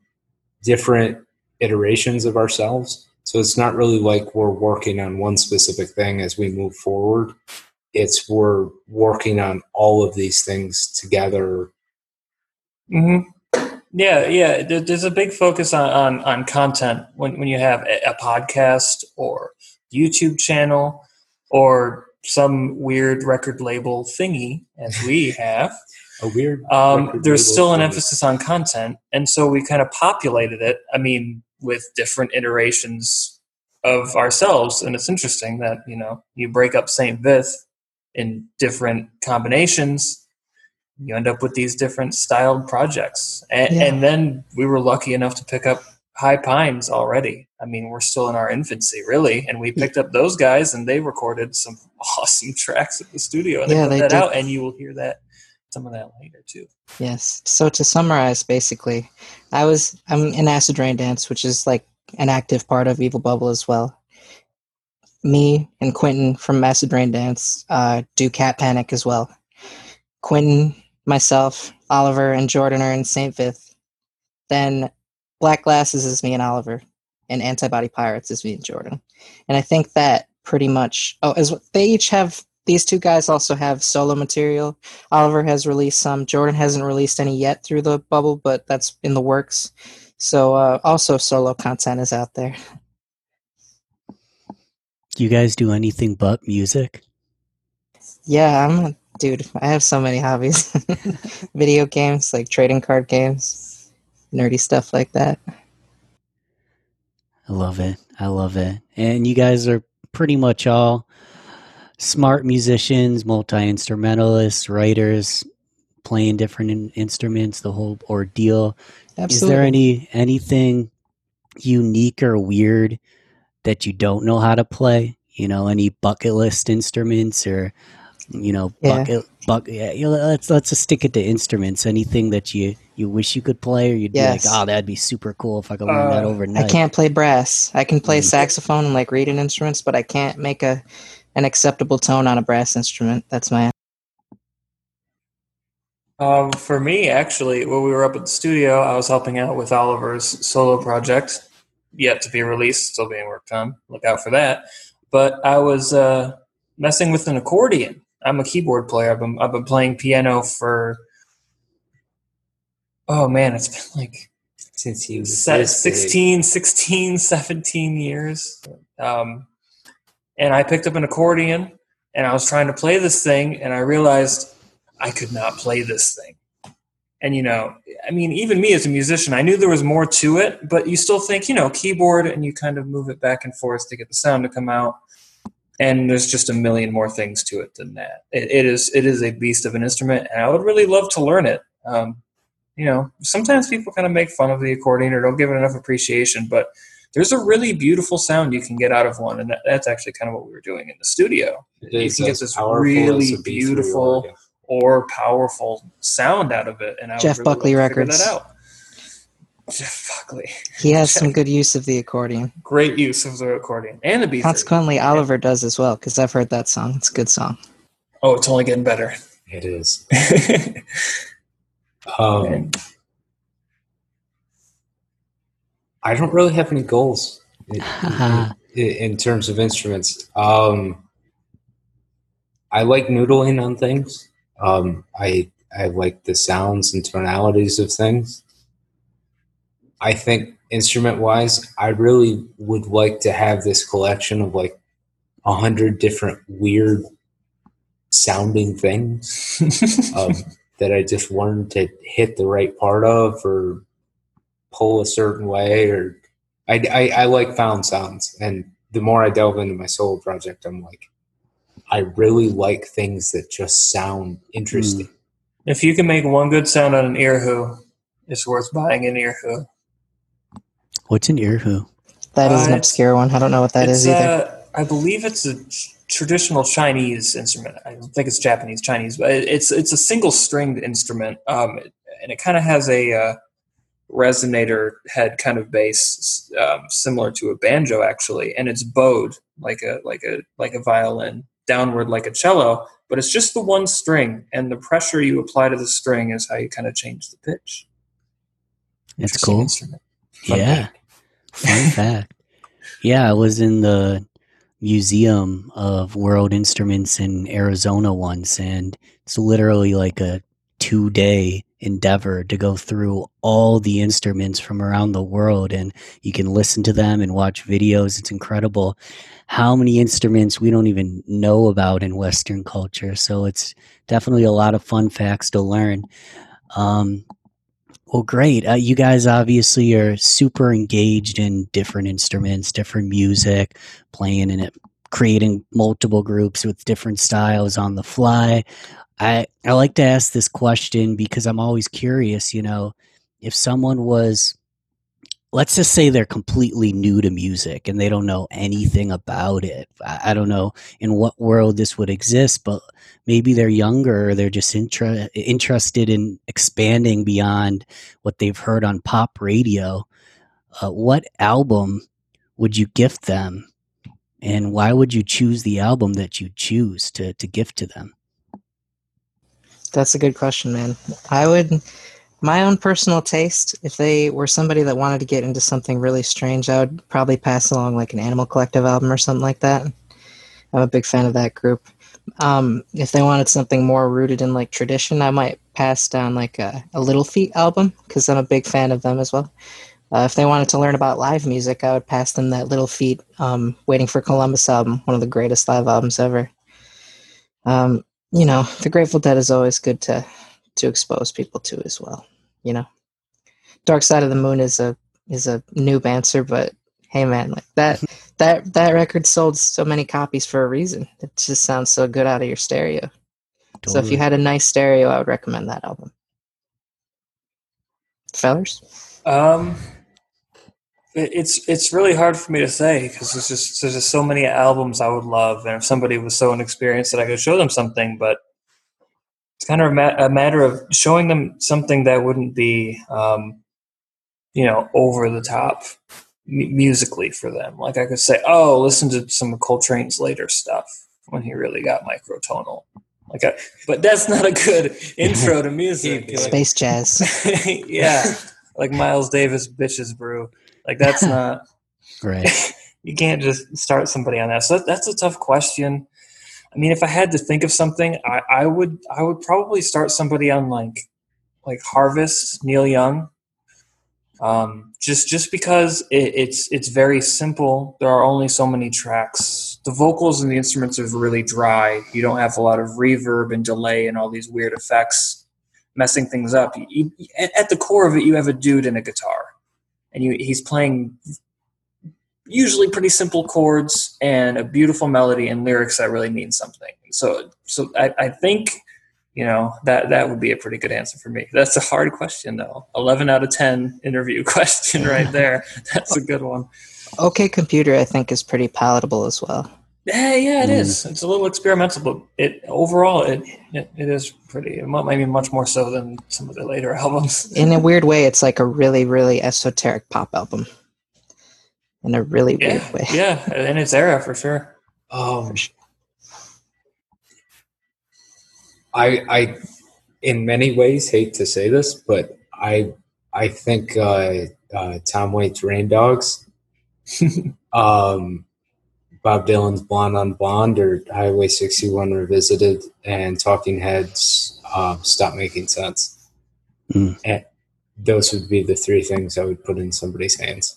different iterations of ourselves. So it's not really like we're working on one specific thing as we move forward. It's we're working on all of these things together hmm Yeah, yeah. There's a big focus on, on, on content when, when you have a, a podcast or YouTube channel or some weird record label thingy, as we have. a weird. Um, there's still an thing. emphasis on content, and so we kind of populated it. I mean, with different iterations of ourselves, and it's interesting that you know you break up Saint Vith in different combinations. You end up with these different styled projects, and, Yeah. and then we were lucky enough to pick up High Pines already. I mean, we're still in our infancy, really, and we picked up those guys, and they recorded some awesome tracks at the studio, and Yeah, they put they that did. out, and you will hear that some of that later too. Yes. So to summarize, basically, I was I'm in Acid Rain Dance, which is like an active part of Evil Bubble as well. Me and Quentin from Acid Rain Dance uh, do Cat Panic as well. Quentin, myself, Oliver, and Jordan are in Saint Vith. Then Black Glasses is me and Oliver, and Antibody Pirates is me and Jordan. And I think that pretty much. Oh, as they each have. These two guys also have solo material. Oliver has released some. Jordan hasn't released any yet through the bubble, but that's in the works. So uh, also solo content is out there. Do you guys do anything but music? Yeah, I'm dude. I have so many hobbies. Video games, like trading card games, nerdy stuff like that. I love it. I love it. And you guys are pretty much all smart musicians, multi instrumentalists, writers, playing different in- instruments, the whole ordeal. Absolutely. Is there any anything unique or weird that you don't know how to play? You know, any bucket list instruments or you know, Yeah. bucket bucket yeah, you know, let's let's just stick it to instruments. Anything that you you wish you could play or you'd Yes. be like, Oh, that'd be super cool if I could learn that Uh, overnight. I can't play brass. I can play Mm. saxophone and like reading instruments, but I can't make a an acceptable tone on a brass instrument. That's my Um, for me, actually, when we were up at the studio, I was helping out with Oliver's solo project, yet to be released, still being worked on. Look out for that. But I was uh, messing with an accordion. I'm a keyboard player. I've been, I've been playing piano for, oh man, it's been like Since he was se- this big. 16, 16, 17 years. Um, and I picked up an accordion and I was trying to play this thing and I realized I could not play this thing. And, you know, I mean, even me as a musician, I knew there was more to it, but you still think, you know, keyboard and you kind of move it back and forth to get the sound to come out. And there's just a million more things to it than that. It, it is it is a beast of an instrument, and I would really love to learn it. Um, you know, sometimes people kind of make fun of the accordion or don't give it enough appreciation, but there's a really beautiful sound you can get out of one, and that, that's actually kind of what we were doing in the studio. It you can get this really as a B3 beautiful or powerful sound out of it, and I would Jeff really love Buckley to Records. That out. Jeff Buckley, He has some good use of the accordion. great use of the accordion and the B. Consequently, Oliver does as well because I've heard that song. It's a good song. Oh, it's only getting better. It is. Um, I don't really have any goals in, in, in terms of instruments. Um, I like noodling on things. Um, I I like the sounds and tonalities of things. I think instrument wise, I really would like to have this collection of like a hundred different weird sounding things um, that I just learned to hit the right part of or pull a certain way or I, I, I like found sounds. And the more I delve into my solo project I'm like I really like things that just sound interesting. If you can make one good sound on an erhu, it's worth buying an erhu. What's an erhu? That is Uh, an it's- obscure one. I don't know what that is either. Uh, I believe it's a traditional Chinese instrument. I don't think it's Japanese Chinese, but it's it's a single stringed instrument, um, and it kind of has a uh, resonator head kind of bass, um, similar to a banjo actually, and it's bowed like a like a like a violin, downward like a cello. But it's just the one string, and the pressure you apply to the string is how you kind of change the pitch. That's Interesting cool. Instrument. Fun yeah. fact. Fun fact. Yeah, I was in the Museum of World Instruments in Arizona once, and it's literally like a two day endeavor to go through all the instruments from around the world and you can listen to them and watch videos. It's incredible how many instruments we don't even know about in Western culture. So it's definitely a lot of fun facts to learn. Um, well, great. Uh, you guys obviously are super engaged in different instruments, different music, playing in it, creating multiple groups with different styles on the fly. I I like to ask this question because I'm always curious. You know, if someone was, let's just say they're completely new to music and they don't know anything about it. I, I don't know in what world this would exist, but maybe they're younger or they're just interested in expanding beyond what they've heard on pop radio. Uh, what album would you gift them, and why would you choose the album that you choose to to gift to them? That's a good question, man. I would, my own personal taste, if they were somebody that wanted to get into something really strange, I would probably pass along like an Animal Collective album or something like that. I'm a big fan of that group. Um, if they wanted something more rooted in like tradition, I might pass down like a, a Little Feat album because I'm a big fan of them as well. Uh, if they wanted to learn about live music, I would pass them that Little Feat um, Waiting for Columbus album, one of the greatest live albums ever. Um, you know, the Grateful Dead is always good to to expose people to as well. You know, Dark Side of the Moon is a is a noob answer, but hey, man, like that that that record sold so many copies for a reason. It just sounds so good out of your stereo. So if you had a nice stereo, I would recommend that album. Fellers, Um, it's it's really hard for me to say because there's just there's just so many albums I would love, and if somebody was so inexperienced that I could show them something, but it's kind of a, ma- a matter of showing them something that wouldn't be, um, you know, over the top m- musically for them. Like I could say, oh, listen to some of Coltrane's later stuff when he really got microtonal. Like, a, but that's not a good intro to music. Like, Space jazz. yeah, like Miles Davis, bitches brew. Like that's not. Right. you can't just start somebody on that. So that's a tough question. I mean, if I had to think of something, I, I would I would probably start somebody on like like Harvest, Neil Young. Um, just just because it, it's it's very simple. There are only so many tracks. The vocals and the instruments are really dry. You don't have a lot of reverb and delay and all these weird effects messing things up. You, you- at the core of it, you have a dude and a guitar, and you, he's playing usually pretty simple chords and a beautiful melody and lyrics that really mean something. So, so I, I think you know that that would be a pretty good answer for me. That's a hard question though. Eleven out of ten interview question right there. That's a good one. OK Computer, I think, is pretty palatable as well. Yeah, yeah, it Mm. is. It's a little experimental, but it overall it it, it is pretty. mu- Maybe much more so than some of the later albums. In a weird way, it's like a really, really esoteric pop album. In a really weird way. yeah, in its era for sure. Um, I, I, in many ways, hate to say this, but I, I think uh, uh, Tom Waits' "Rain Dogs," um, Bob Dylan's "Blonde on Blonde" or Highway 61 revisited, and Talking Heads um, "Stop Making Sense." Mm. And those would be the three things I would put in somebody's hands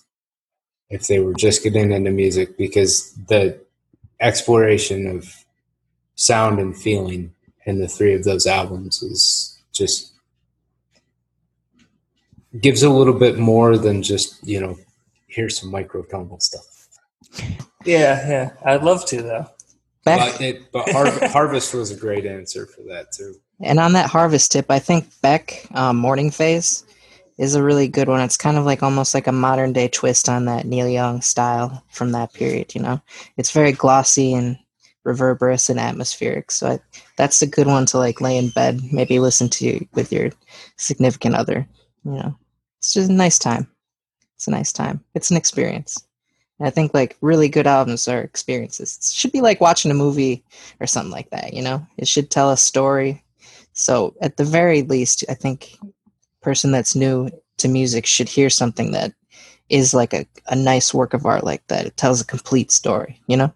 if they were just getting into music, because the exploration of sound and feeling in the three of those albums is just gives a little bit more than just you know here's some microtonal stuff Yeah, yeah. I'd love to though. Back, but it but Har- harvest was a great answer for that too and on that harvest tip, I think Beck um, Morning Phase is a really good one. It's kind of like almost like a modern day twist on that Neil Young style from that period. You know, it's very glossy and reverberous and atmospheric. So I, that's a good one to like lay in bed, maybe listen to with your significant other. You know, it's just a nice time. It's a nice time. It's an experience. And I think like really good albums are experiences. It should be like watching a movie or something like that. You know, it should tell a story. So at the very least, I think person that's new to music should hear something that is like a, a nice work of art like that. It tells a complete story, you know?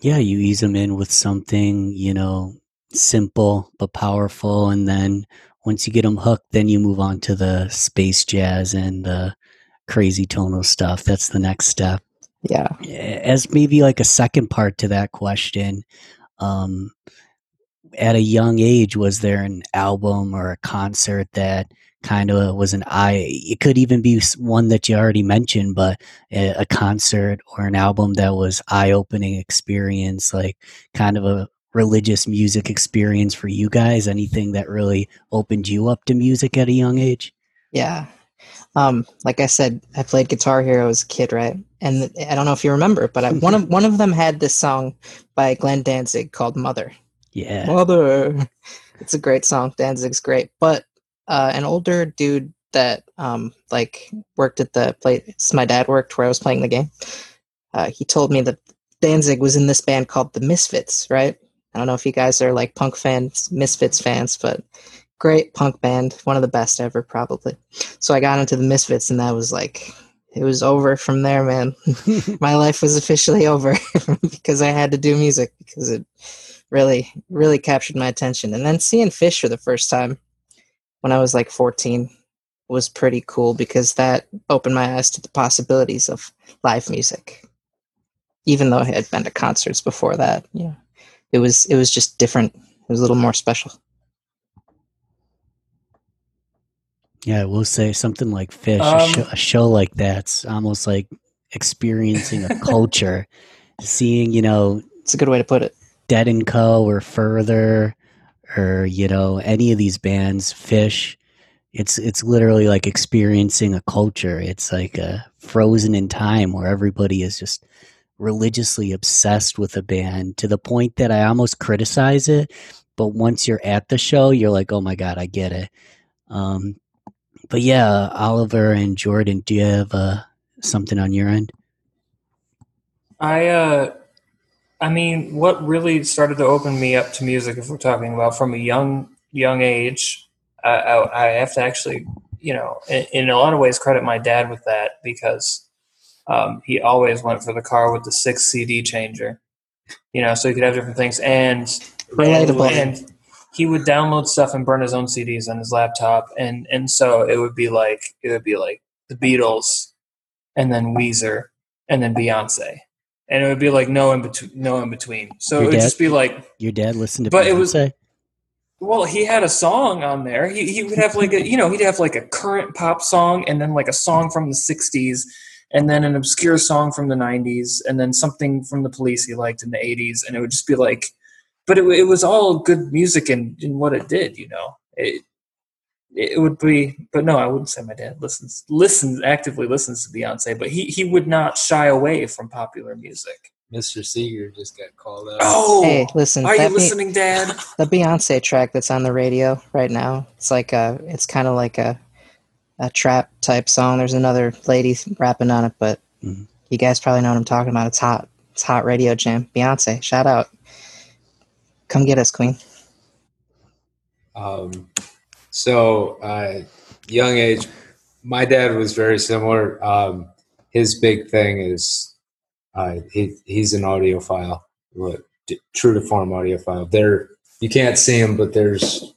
Yeah, you ease them in with something, you know, simple but powerful. And then once you get them hooked, then you move on to the space jazz and the crazy tonal stuff. That's the next step. Yeah. as maybe like a second part to that question um at a young age was there an album or a concert that kind of was an eye it could even be one that you already mentioned but a, a concert or an album that was eye-opening experience like kind of a religious music experience for you guys anything that really opened you up to music at a young age Yeah. Um, like I said, I played Guitar Hero as a kid, right? And I don't know if you remember, but I, one of one of them had this song by Glenn Danzig called "Mother." Yeah Mother. It's a great song. Danzig's great, but uh, an older dude that um like worked at the place my dad worked where I was playing the game. Uh, he told me that Danzig was in this band called the Misfits, right? I don't know if you guys are like punk fans, Misfits fans, but great punk band, one of the best ever, probably. So I got into the Misfits, and that was like it was over from there, man. My life was officially over because I had to do music because it really, really captured my attention. And then seeing Phish for the first time when I was like 14 was pretty cool because that opened my eyes to the possibilities of live music. Even though I had been to concerts before that, you know, it was it was just different. It was a little more special. Yeah, I will say something like Phish, a, Um, show, a show like that's almost like experiencing a culture, seeing, you know, It's a good way to put it. Dead and Co. or Further or, you know, any of these bands, Phish. It's it's literally like experiencing a culture. It's like a frozen in time where everybody is just religiously obsessed with a band to the point that I almost criticize it. But once you're at the show, you're like, oh my God, I get it. Um, but yeah, Oliver and Jordan, do you have uh, something on your end? I uh, I mean, what really started to open me up to music, if we're talking about from a young young age, I, I, I have to actually, you know, in, in a lot of ways, credit my dad with that because um, he always went for the car with the six CD changer, you know, so he could have different things. And Relatable. and he would download stuff and burn his own CDs on his laptop, and and so it would be like it would be like the Beatles, and then Weezer, and then Beyonce, and it would be like no in between, no in between. So Your it would dad- just be like, Your dad listened to But it was- well, he had a song on there. He he would have like a you know he'd have like a current pop song, and then like a song from the '60s. And then an obscure song from the '90s, and then something from the Police he liked in the '80s, and it would just be like, but it, it was all good music and, in what it did, you know. It, it would be, but no, I wouldn't say my dad listens listens actively listens to Beyonce, but he he would not shy away from popular music. Mr. Seeger just got called out. Oh, Hey, listen, are that you Be- listening, Dad? the Beyonce track that's on the radio right now. It's like a, it's kind of like a, a trap type song. There's another lady rapping on it, but Mhm. you guys probably know what I'm talking about. It's hot. It's hot radio jam. Beyonce, shout out. Come get us, Queen. Um, so, uh, young age, my dad was very similar. Um, his big thing is uh, he, he's an audiophile, true to form audiophile. There, you can't see him, but there's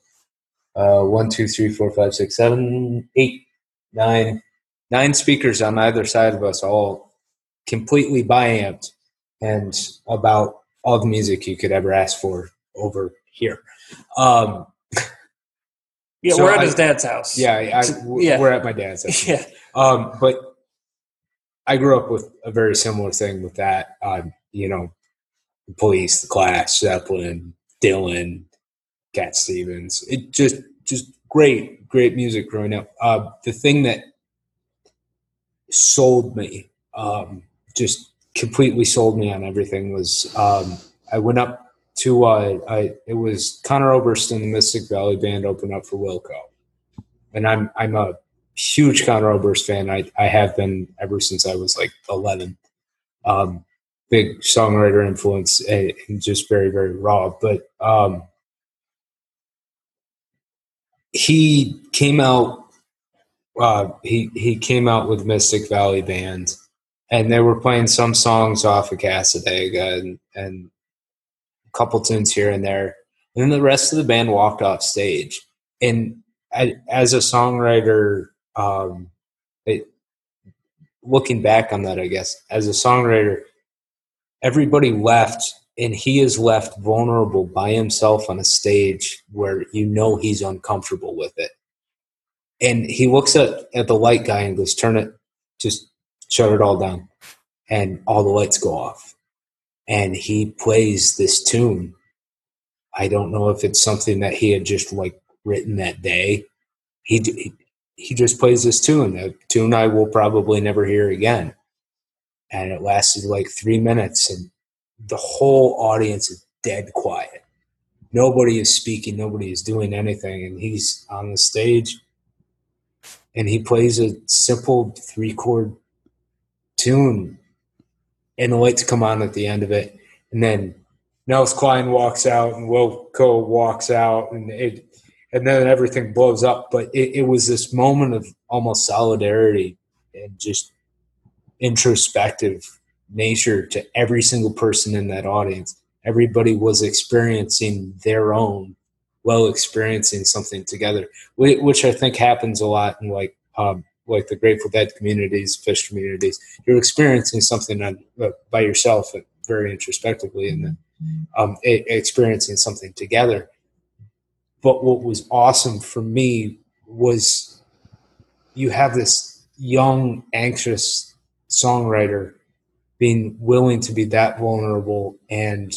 uh, one, two, three, four, five, six, seven, eight, nine, nine speakers on either side of us, all completely bi-amped and about all the music you could ever ask for over here. Um, Yeah, So we're at I- his dad's house. yeah, I, I- Yeah. we're at my dad's. house. yeah. Um, but I grew up with a very similar thing with that. Um, you know, the Police, the Clash, Zeppelin, Dylan, Cat Stevens. It just, just great, great music growing up. Uh, the thing that sold me, um, just completely sold me on everything was um, I went up to uh, I it was Conor Oberst and the Mystic Valley Band opened up for Wilco, and I'm I'm a huge Conor Oberst fan. I I have been ever since I was like 11. Um, big songwriter influence and, and just very very raw, but um, he came out. Uh, he he came out with Mystic Valley Band, and they were playing some songs off of Cassadaga and and couple tunes here and there. And then the rest of the band walked off stage. And I, as a songwriter, um, it, looking back on that, I guess, as a songwriter, everybody left and he is left vulnerable by himself on a stage where you know he's uncomfortable with it. And he looks at, at the light guy and goes, turn it, just shut it all down. And all the lights go off. And he plays this tune. I don't know if it's something that he had just like written that day. He, he, just plays this tune, a tune I will probably never hear again. And it lasted like three minutes, and the whole audience is dead quiet. Nobody is speaking, nobody is doing anything, and he's on the stage and he plays a simple three chord tune, and the lights come on at the end of it, and then Nels Cline walks out, and Wilco walks out, and it, and then everything blows up. But it, it was this moment of almost solidarity and just introspective nature to every single person in that audience. Everybody was experiencing their own while experiencing something together, which I think happens a lot in like um, like the Grateful Dead communities, Phish communities. You're experiencing something on, uh, by yourself, uh, very introspectively, and then um, experiencing something together. But what was awesome for me was you have this young, anxious songwriter being willing to be that vulnerable and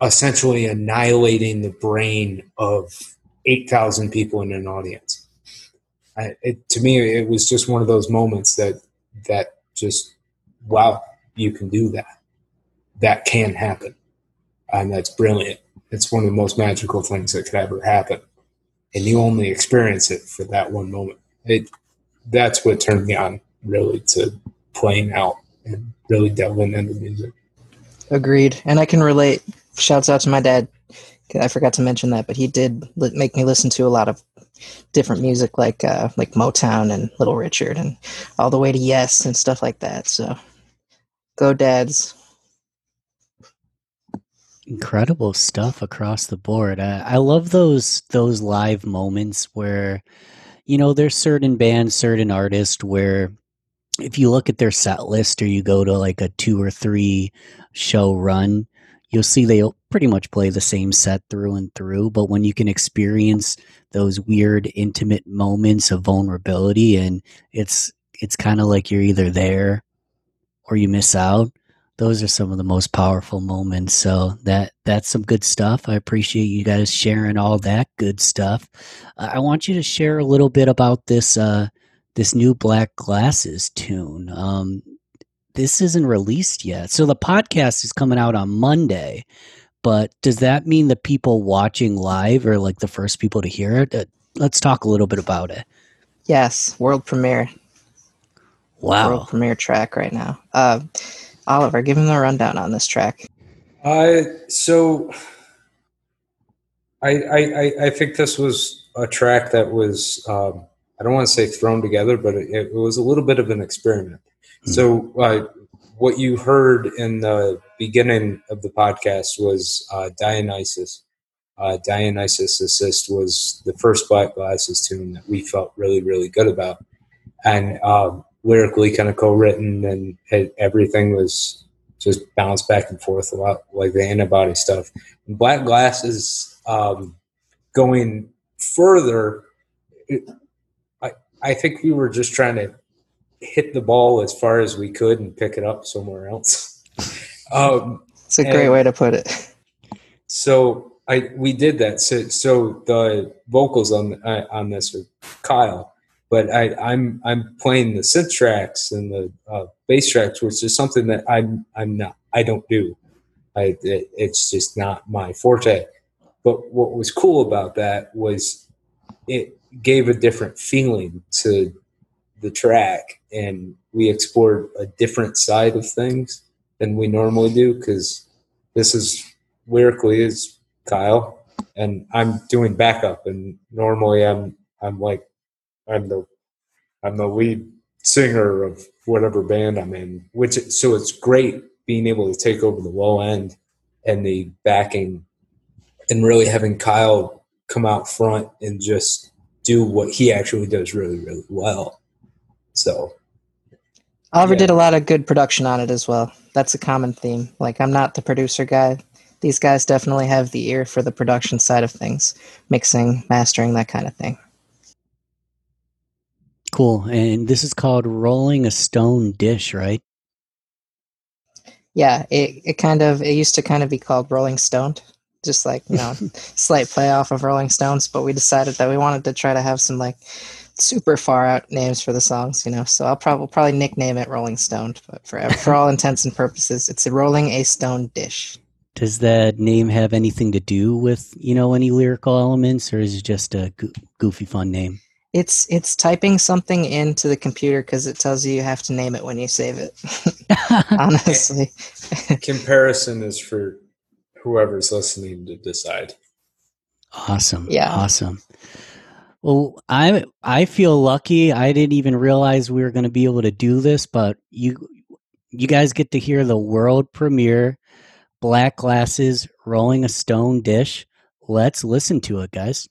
essentially annihilating the brain of 8,000 people in an audience. I, it, to me, it was just one of those moments that, that just, wow, you can do that. That can happen. And that's brilliant. It's one of the most magical things that could ever happen. And you only experience it for that one moment. It, that's what turned me on really to playing out and really delving into music. Agreed. And I can relate. Shouts out to my dad. I forgot to mention that, but he did make me listen to a lot of different music, like uh, like Motown and Little Richard, and all the way to Yes and stuff like that. So, go dads. incredible stuff across the board. I, I love those those live moments where, you know, there's certain bands, certain artists where if you look at their set list or you go to like a two or three show run, you'll see they'll pretty much play the same set through and through. But when you can experience those weird intimate moments of vulnerability and it's it's kind of like you're either there or you miss out those are some of the most powerful moments. So that that's some good stuff. I appreciate you guys sharing all that good stuff. I want you to share a little bit about this uh this new black glasses tune. Um this isn't released yet. So the podcast is coming out on monday but does that mean the people watching live are like the first people to hear it uh, let's talk a little bit about it Yes, world premiere. wow World premiere track right now. Uh, Oliver, give him the rundown on this track. Uh, so I, I, I- I think this was a track that was, um, I don't want to say thrown together, but it, it was a little bit of an experiment. So uh, what you heard in the beginning of the podcast was uh, Dionysus. Uh, Dionysus Assist was the first Black Glasses tune that we felt really, really good about. And um, lyrically kind of co-written and it, everything was just bounced back and forth a lot like the antibody stuff. And Black Glasses um, going further, it, I, I think we were just trying to hit the ball as far as we could and pick it up somewhere else. um, It's a great way to put it. so I we did that. So, so the vocals on uh, on this are Kyle, but I, I'm I'm playing the synth tracks and the uh, bass tracks, which is something that I'm I'm not I don't do. I it, it's just not my forte. But what was cool about that was it gave a different feeling to the track, and we explored a different side of things than we normally do because this is lyrically is Kyle, and I'm doing backup, and normally I'm I'm like I'm the I'm the lead singer of whatever band I'm in, which so it's great being able to take over the low end and the backing, and really having Kyle come out front and just do what he actually does really really well. So Oliver Yeah. did a lot of good production on it as well. That's a common theme. Like, I'm not the producer guy. These guys definitely have the ear for the production side of things mixing, mastering, that kind of thing. cool and this is called rolling a stone dish right Yeah, it, it kind of, it used to kind of be called Rolling Stoned, just like, you know, slight play off of Rolling Stones, but we decided that we wanted to try to have some like super far out names for the songs, you know. So I'll probably probably nickname it Rolling Stone, but for for all intents and purposes, it's a rolling a stone dish. Does that name have anything to do with you know any lyrical elements, or is it just a go- goofy fun name? It's it's typing something into the computer because it tells you you have to name it when you save it. Honestly, comparison is for whoever's listening to decide. awesome, Yeah. awesome. Well, I I feel lucky. I didn't even realize we were going to be able to do this, but you you guys get to hear the world premiere, Black Glasses, Rolling a Stone Dish. Let's listen to it, guys.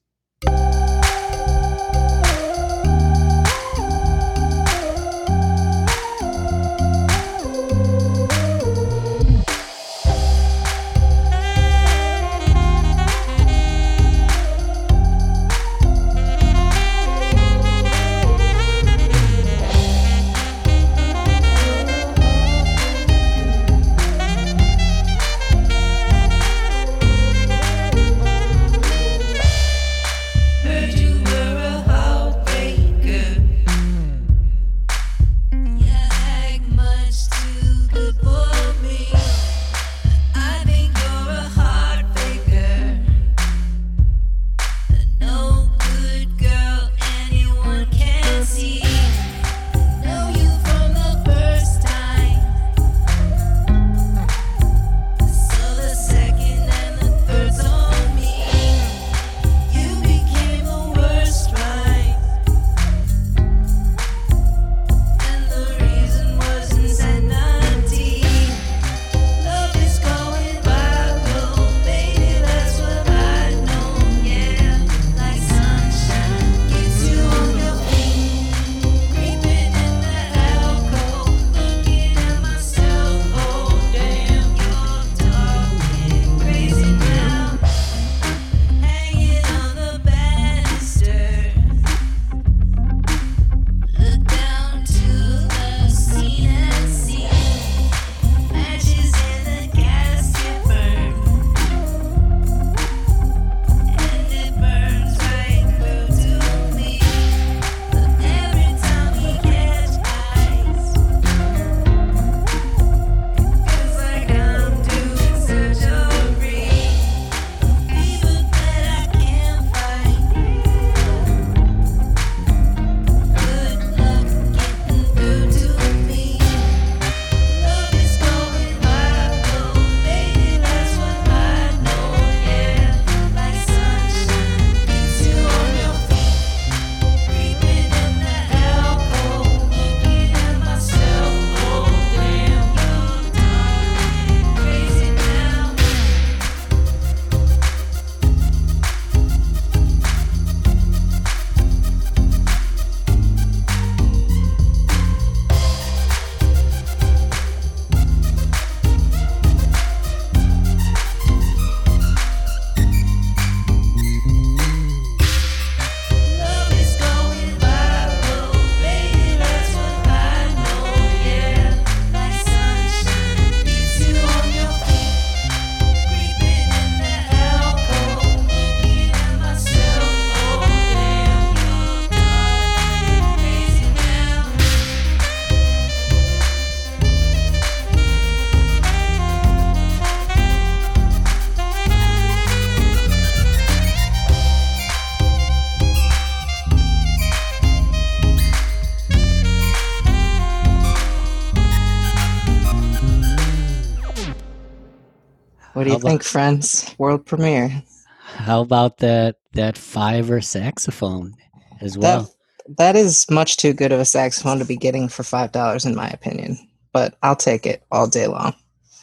Think, friends? World premiere. How about that that fiver saxophone as well? That that is much too good of a saxophone to be getting for five dollars, in my opinion. But I'll take it all day long,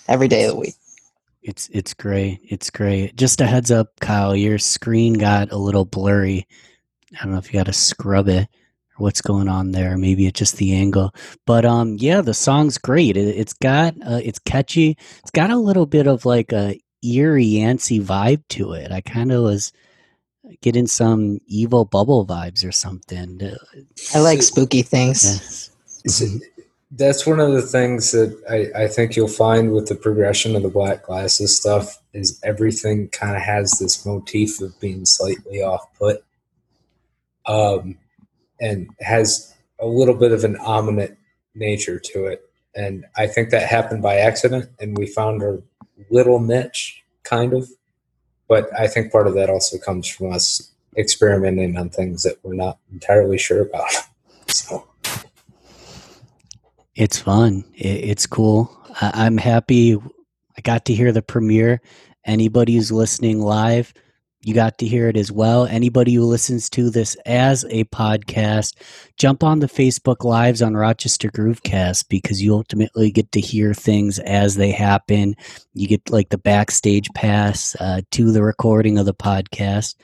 every day of the week. It's it's great. It's great. Just a heads up, Kyle, your screen got a little blurry. I don't know if you got to scrub it or what's going on there. Maybe it's just the angle. But um, yeah, the song's great. It, it's got uh, it's catchy. It's got a little bit of like a eerie, antsy vibe to it. I kind of was getting some evil bubble vibes or something. I like So- spooky things. yes. So that's one of the things that I, I think you'll find with the progression of the black glasses stuff is everything kind of has this motif of being slightly off put um, and has a little bit of an ominous nature to it and i think that happened by accident and we found our little niche kind of but i think part of that also comes from us experimenting on things that we're not entirely sure about so It's fun. It's cool. I'm happy. I got to hear the premiere. Anybody who's listening live, you got to hear it as well. Anybody who listens to this as a podcast, jump on the Facebook Lives on Rochester Groovecast because you ultimately get to hear things as they happen. You get like the backstage pass uh, to the recording of the podcast.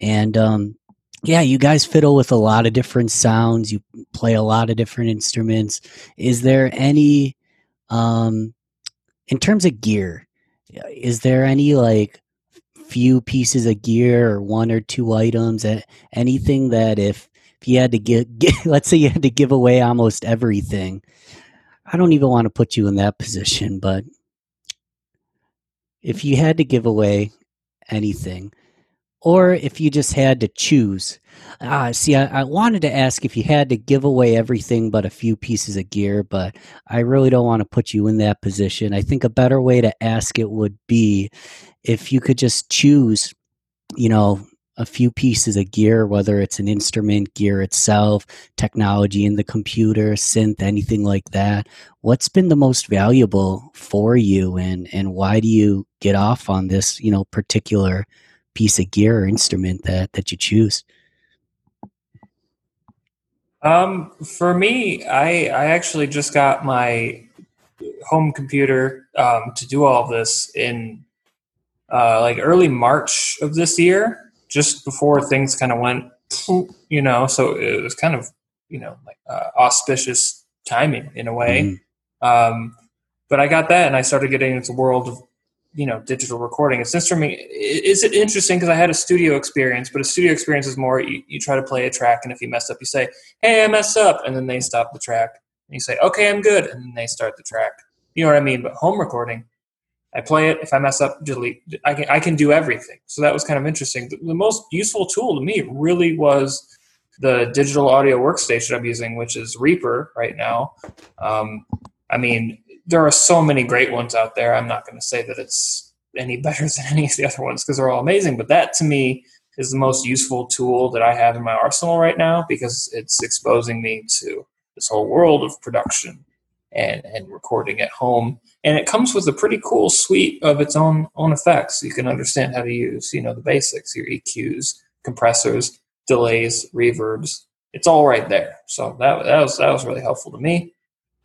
And um, yeah, you guys fiddle with a lot of different sounds. You play a lot of different instruments. Is there any, um, in terms of gear, is there any like few pieces of gear or one or two items anything that if, if you had to give, give, let's say you had to give away almost everything, I don't even want to put you in that position, but if you had to give away anything, or if you just had to choose. Ah, see, I, I wanted to ask if you had to give away everything but a few pieces of gear, but I really don't want to put you in that position. I think a better way to ask it would be if you could just choose, you know, a few pieces of gear, whether it's an instrument, gear itself, technology in the computer, synth, anything like that. What's been the most valuable for you, and and why do you get off on this, you know, particular piece of gear or instrument that that you choose? Um, for me, I I actually just got my home computer um, to do all of this in uh, like early March of this year, just before things kind of went, you know. So it was kind of you know like uh, auspicious timing in a way. Um, but I got that, and I started getting into the world of you know digital recording. It's instrument. Is it interesting because I had a studio experience, but a studio experience is more you, you try to play a track, and if you mess up, you say, "Hey, I messed up," and then they stop the track, and you say, "Okay, I'm good," and then they start the track. You know what I mean? But home recording, I play it. If I mess up, delete. I can I can do everything. So that was kind of interesting. The, the most useful tool to me really was the digital audio workstation I'm using, which is Reaper right now. Um, I mean, there are so many great ones out there. I'm not going to say that it's any better than any of the other ones because they're all amazing. But that to me is the most useful tool that I have in my arsenal right now because it's exposing me to this whole world of production and, and recording at home. And it comes with a pretty cool suite of its own own effects. You can understand how to use, you know, the basics, your EQs, compressors, delays, reverbs. It's all right there. So that that was that was really helpful to me.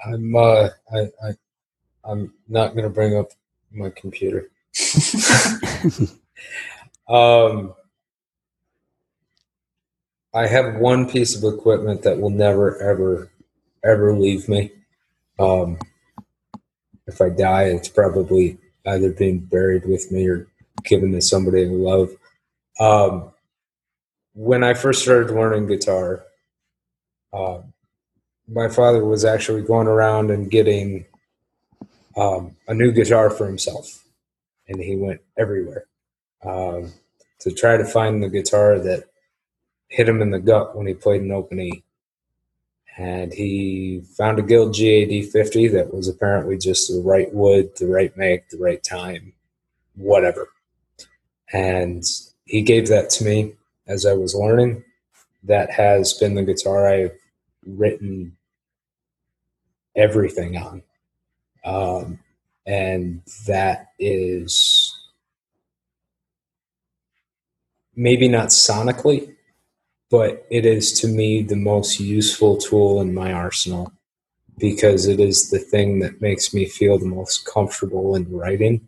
I'm uh, I, I I'm not gonna bring up my computer. um, I have one piece of equipment that will never, ever, ever leave me. Um, if I die, it's probably either being buried with me or given to somebody I love. Um, when I first started learning guitar, um, my father was actually going around and getting um, a new guitar for himself, and he went everywhere um, to try to find the guitar that hit him in the gut when he played an open E. And he found a Guild GAD 50 that was apparently just the right wood, the right make, the right time, whatever. And he gave that to me as I was learning. That has been the guitar I've written everything on. Um, and that is maybe not sonically, but it is to me the most useful tool in my arsenal because it is the thing that makes me feel the most comfortable in writing.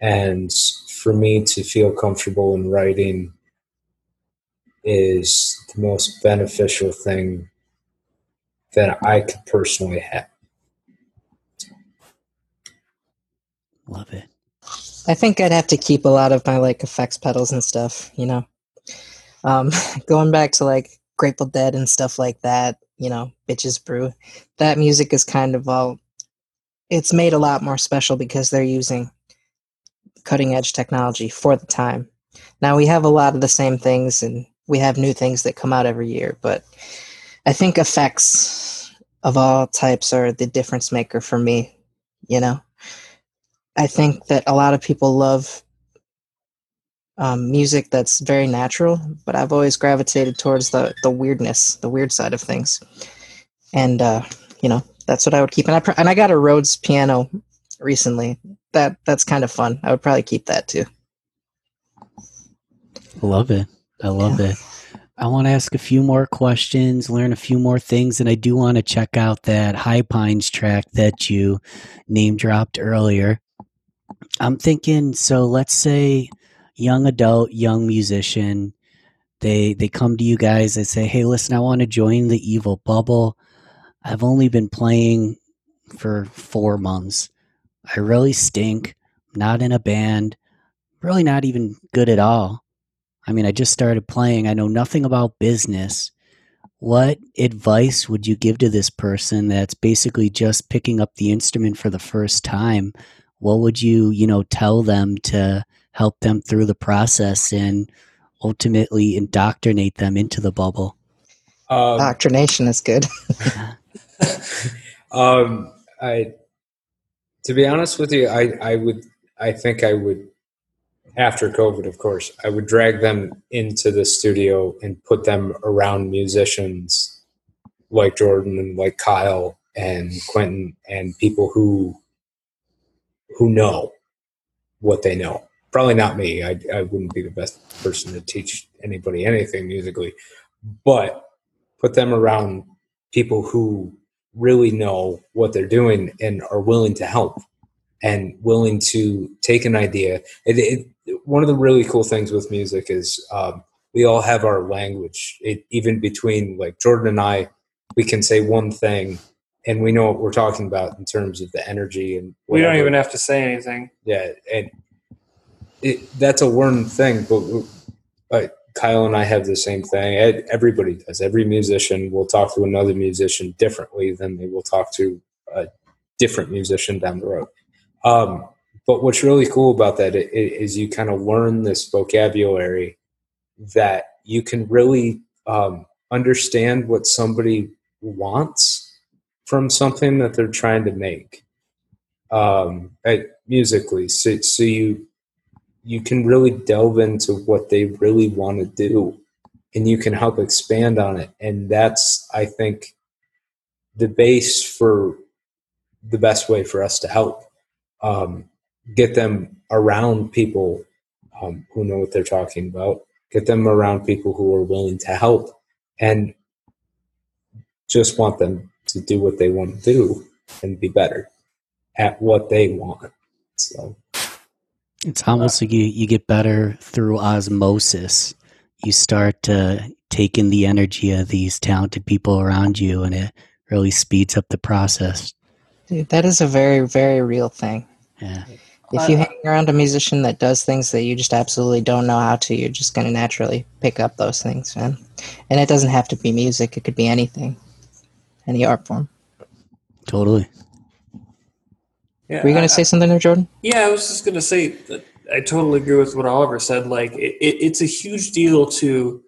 And for me to feel comfortable in writing is the most beneficial thing that I could personally have Love it. I think I'd have to keep a lot of my like effects pedals and stuff, you know. Um, going back to like Grateful Dead and stuff like that, you know, Bitches Brew. That music is kind of all it's made a lot more special because they're using cutting edge technology for the time. Now we have a lot of the same things and we have new things that come out every year, but I think effects of all types are the difference maker for me, you know. I think that a lot of people love um, music that's very natural, but I've always gravitated towards the the weirdness, the weird side of things, and uh, you know that's what I would keep. And I pr- and I got a Rhodes piano recently. That that's kind of fun. I would probably keep that too. Love it. I love it. I want to ask a few more questions, learn a few more things, and I do want to check out that High Pines track that you name dropped earlier. I'm thinking, so let's say young adult, young musician, they they come to you guys, they say, Hey, listen, I want to join the evil bubble. I've only been playing for four months. I really stink. Not in a band. Really not even good at all. I mean, I just started playing. I know nothing about business. What advice would you give to this person that's basically just picking up the instrument for the first time? What would you, you know, tell them to help them through the process and ultimately indoctrinate them into the bubble? Um, Doctrination is good. um, I, to be honest with you, I, I would, I think I would, after COVID, of course, I would drag them into the studio and put them around musicians like Jordan and like Kyle and Quentin and people who, who know what they know. Probably not me. I, I wouldn't be the best person to teach anybody anything musically, but put them around people who really know what they're doing and are willing to help and willing to take an idea. It, it, one of the really cool things with music is um, we all have our language. It, even between like Jordan and I, we can say one thing and we know what we're talking about in terms of the energy and We don't even have to say anything. Yeah, and it, that's a learned thing. But Kyle and I have the same thing. Everybody does. Every musician will talk to another musician differently than they will talk to a different musician down the road. Um, but what's really cool about that is you kind of learn this vocabulary that you can really um, understand what somebody wants from something that they're trying to make um, at, musically. So, so you you can really delve into what they really want to do, and you can help expand on it. And that's, I think, the base for the best way for us to help um, get them around people um, who know what they're talking about. Get them around people who are willing to help, and just want them to do what they want to do and be better at what they want. So It's almost like you, you get better through osmosis. You start to take in the energy of these talented people around you, and it really speeds up the process. Dude, that is a very, very real thing. Yeah. If you hang around a musician that does things that you just absolutely don't know how to, you're just going to naturally pick up those things, man. And it doesn't have to be music, it could be anything, any art form. Totally. Yeah, Were you going to say something there, Jordan? Yeah, I was just gonna say that I totally agree with what Oliver said. Like, it, it, it's a huge deal to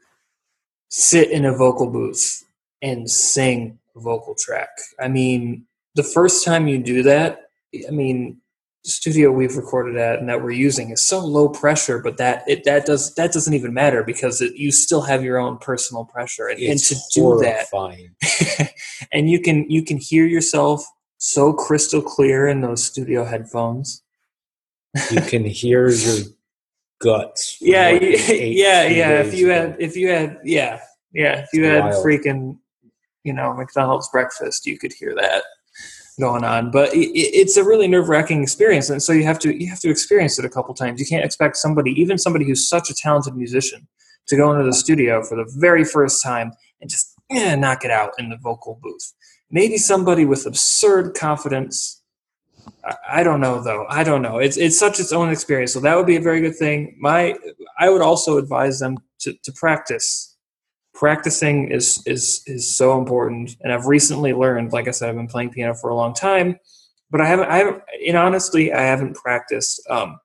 sit in a vocal booth and sing a vocal track. I mean, the first time you do that, I mean, the studio we've recorded at and that we're using is so low pressure, but that it that does that doesn't even matter because it, you still have your own personal pressure, and, and it's to do that horrifying. and you can you can hear yourself so crystal clear in those studio headphones. you can hear your guts. Yeah, you, yeah, yeah. If you ago. had, if you had, yeah, yeah. If you had Wild. freaking, you know, McDonald's breakfast, you could hear that going on. But it, it- it's a really nerve wracking experience, and so you have to you have to experience it a couple times. You can't expect somebody, even somebody who's such a talented musician, to go into the studio for the very first time and just eh, knock it out in the vocal booth. Maybe somebody with absurd confidence. I don't know though. I don't know. It's it's such its own experience. So that would be a very good thing. My I would also advise them to, to practice. Practicing is is is so important. And I've recently learned, like I said, I've been playing piano for a long time, but I haven't I haven't and honestly I haven't practiced um,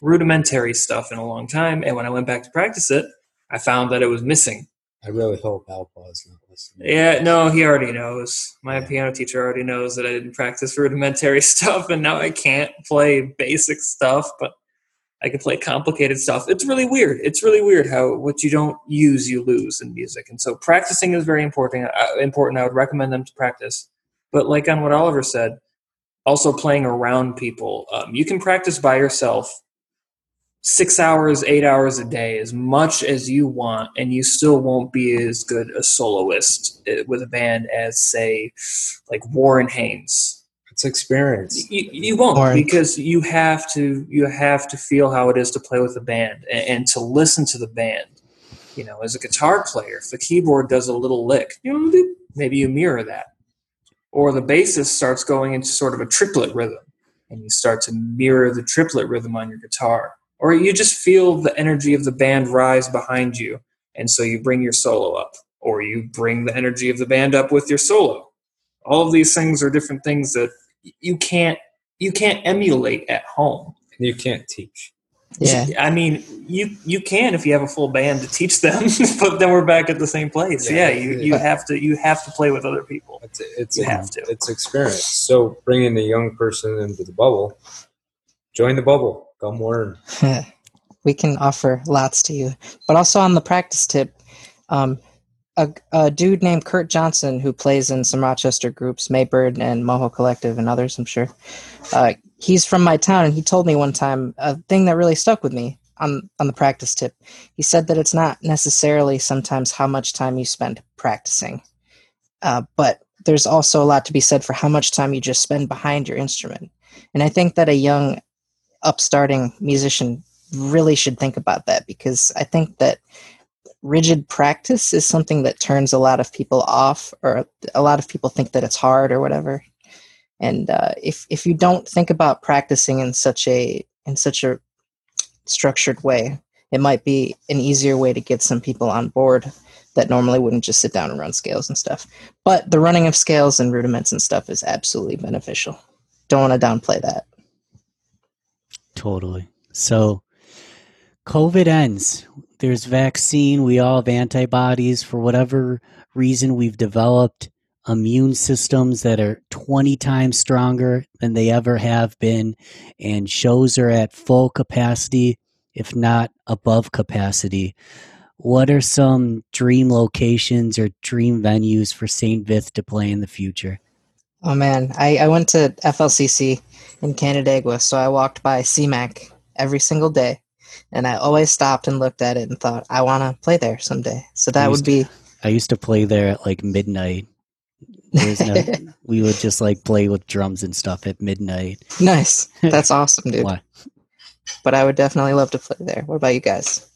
rudimentary stuff in a long time. And when I went back to practice it, I found that it was missing. I really hope Alpa's not listening. Yeah, no, he already knows. My piano teacher already knows that I didn't practice rudimentary stuff, and now I can't play basic stuff, but I can play complicated stuff. It's really weird. It's really weird how what you don't use, you lose in music. And so practicing is very important. Uh, important. I would recommend them to practice. But like on what Oliver said, also playing around people. Um, you can practice by yourself six hours, eight hours a day, as much as you want, and you still won't be as good a soloist uh, with a band as, say, like Warren Haynes. It's experience. You, you won't Warren. because you have to you have to feel how it is to play with a band and, and to listen to the band. You know, as a guitar player, if the keyboard does a little lick, maybe you mirror that, or the bassist starts going into sort of a triplet rhythm, and you start to mirror the triplet rhythm on your guitar, or you just feel the energy of the band rise behind you, and so you bring your solo up, or you bring the energy of the band up with your solo. All of these things are different things that you can't you can't emulate at home. You can't teach. Yeah. I mean, you you can if you have a full band to teach them, but then we're back at the same place. Yeah, Yeah. you, you have to you have to play with other people. It's it's You have to. It's experience. So bringing a young person into the bubble, join the bubble. Come learn. we can offer lots to you. But also on the practice tip, um, a, a dude named Kurt Johnson who plays in some Rochester groups, Maybird and Moho Collective and others, I'm sure. Uh, he's from my town, and he told me one time a thing that really stuck with me on on the practice tip. He said that it's not necessarily sometimes how much time you spend practicing, uh, but there's also a lot to be said for how much time you just spend behind your instrument. And I think that a young upstarting musician really should think about that because I think that rigid practice is something that turns a lot of people off, or a lot of people think that it's hard or whatever. And uh, if if you don't think about practicing in such a in such a structured way, it might be an easier way to get some people on board that normally wouldn't just sit down and run scales and stuff. But the running of scales and rudiments and stuff is absolutely beneficial. Don't want to downplay that. Totally. So, COVID ends. There's vaccine. We all have antibodies. For whatever reason, we've developed immune systems that are 20 times stronger than they ever have been. And shows are at full capacity, if not above capacity. What are some dream locations or dream venues for Saint Vith to play in the future? Oh man, I, I went to FLCC in Canandaigua, so I walked by CMAC every single day, and I always stopped and looked at it and thought, I want to play there someday. So that would be I used to play there at like midnight. No, we would just like play with drums and stuff at midnight. nice. That's awesome, dude. Why? But I would definitely love to play there. What about you guys?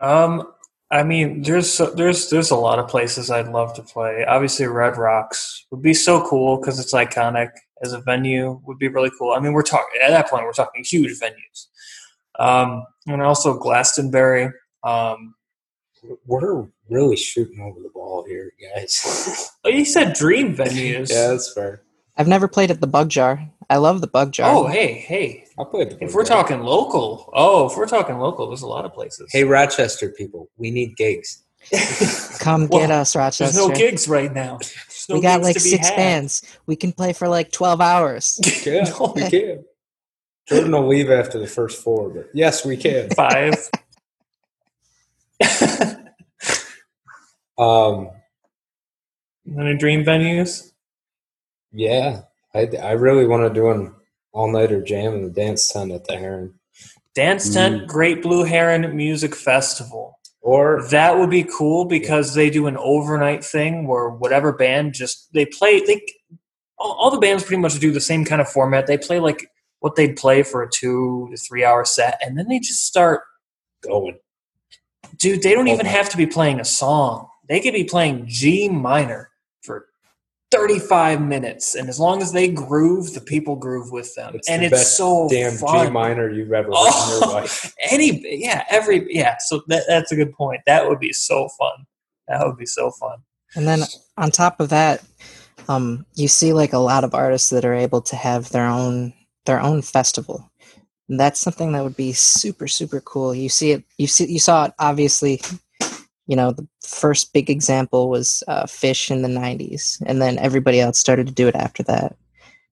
Um, I mean, there's there's there's a lot of places I'd love to play. Obviously, Red Rocks would be so cool because it's iconic as a venue. Would be really cool. I mean, we're talking at that point we're talking huge venues. Um, and also Glastonbury. Um, We're really shooting over the ball here, guys. oh, you said dream venues. yeah, that's fair. I've never played at the Bug Jar. I love the Bug Jar. Oh, hey, hey. I'll play the. If we're talking local, oh, if we're talking local, there's a lot of places. hey Rochester people, we need gigs. Come Well, get us, Rochester. There's no gigs right now. No we got like six had. bands. We can play for like 12 hours. Yeah, No. we can. Jordan will leave after the first four, but yes, we can. Five. Um, Any dream venues? yeah, I, I really want to do an all nighter jam in the dance tent at the Heron. Dance Tent Mm. Great Blue Heron Music Festival. Or That would be cool because they do an overnight thing where whatever band just they play. They all, all the bands pretty much do the same kind of format. They play like what they'd play for a two to three hour set, and then they just start. going. Dude, they don't Oh even my- have to be playing a song. They could be playing G minor for 35 minutes. And as long as they groove, the people groove with them. It's and the it's best so Damn fun. G minor you've ever Oh. written in your life. Any, yeah, every, yeah. So that, that's a good point. That would be so fun. That would be so fun. And then on top of that, um, you see like a lot of artists that are able to have their own their own festival. And that's something that would be super super cool. You see it. You see you saw it obviously. You know, the first big example was uh, Phish in the '90s, and then everybody else started to do it after that.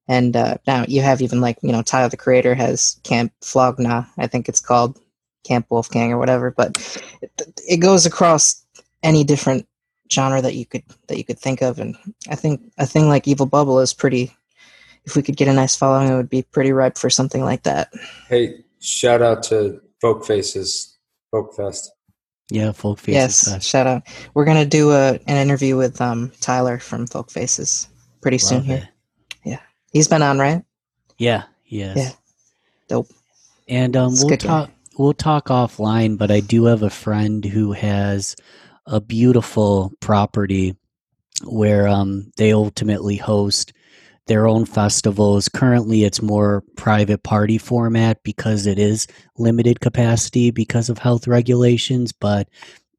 And uh, now you have even like you know Tyler the Creator has Camp Flog Gnaw, I think it's called Camp Wolfgang or whatever. But it, it goes across any different genre that you could that you could think of and i think a thing like evil bubble is pretty if we could get a nice following it would be pretty ripe for something like that Hey, shout out to Folk Faces, Folk Fest. Yeah, Folk Faces yes Fest. shout out we're gonna do a, an interview with um tyler from folk faces pretty soon Love here Yeah, he's been on right Yeah, yes. Yeah. Dope. And um, we'll good guy. talk. We'll talk offline, but I do have a friend who has a beautiful property where um, they ultimately host their own festivals. Currently, it's more private party format because it is limited capacity because of health regulations. But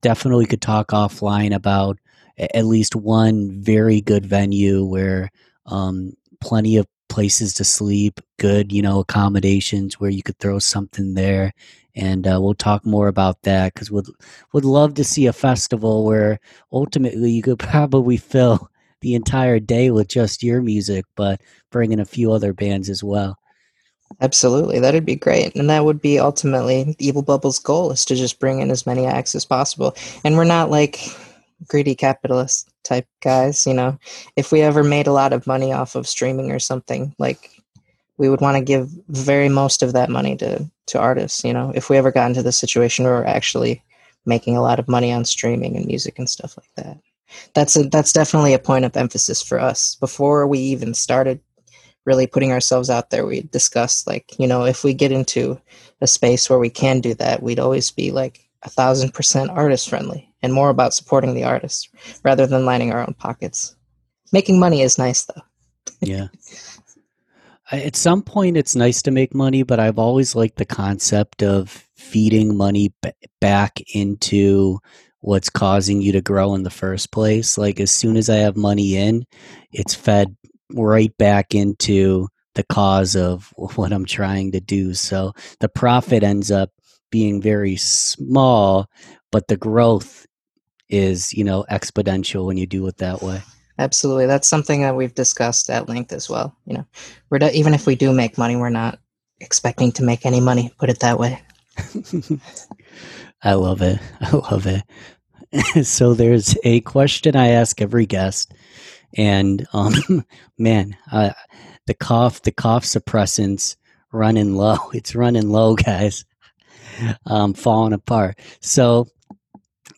definitely could talk offline about at least one very good venue where um, plenty of places to sleep, good, you know, accommodations where you could throw something there. And uh, we'll talk more about that because would would love to see a festival where ultimately you could probably fill the entire day with just your music, but bring in a few other bands as well. absolutely that'd be great and that would be ultimately evil bubble's goal is to just bring in as many acts as possible and we're not like greedy capitalist type guys you know? If we ever made a lot of money off of streaming or something like we would want to give very most of that money to to artists you know? If we ever got into the situation where we're actually making a lot of money on streaming and music and stuff like that that's a that's definitely a point of emphasis for us. Before we even started really putting ourselves out there we discussed like you know if we get into a space where we can do that we'd always be like a thousand percent artist friendly and more about supporting the artists rather than lining our own pockets. Making money is nice though. Yeah. At some point, it's nice to make money, but I've always liked the concept of feeding money b- back into what's causing you to grow in the first place. Like, as soon as I have money in, it's fed right back into the cause of what I'm trying to do. So the profit ends up being very small, but the growth is, you know, exponential when you do it that way. absolutely that's something that we've discussed at length as well you know we're not, even if we do make money we're not expecting to make any money put it that way I love it. I love it. so there's a question I ask every guest, and um, man, uh, the cough, the cough suppressants running low. It's running low, guys. Um, falling apart. So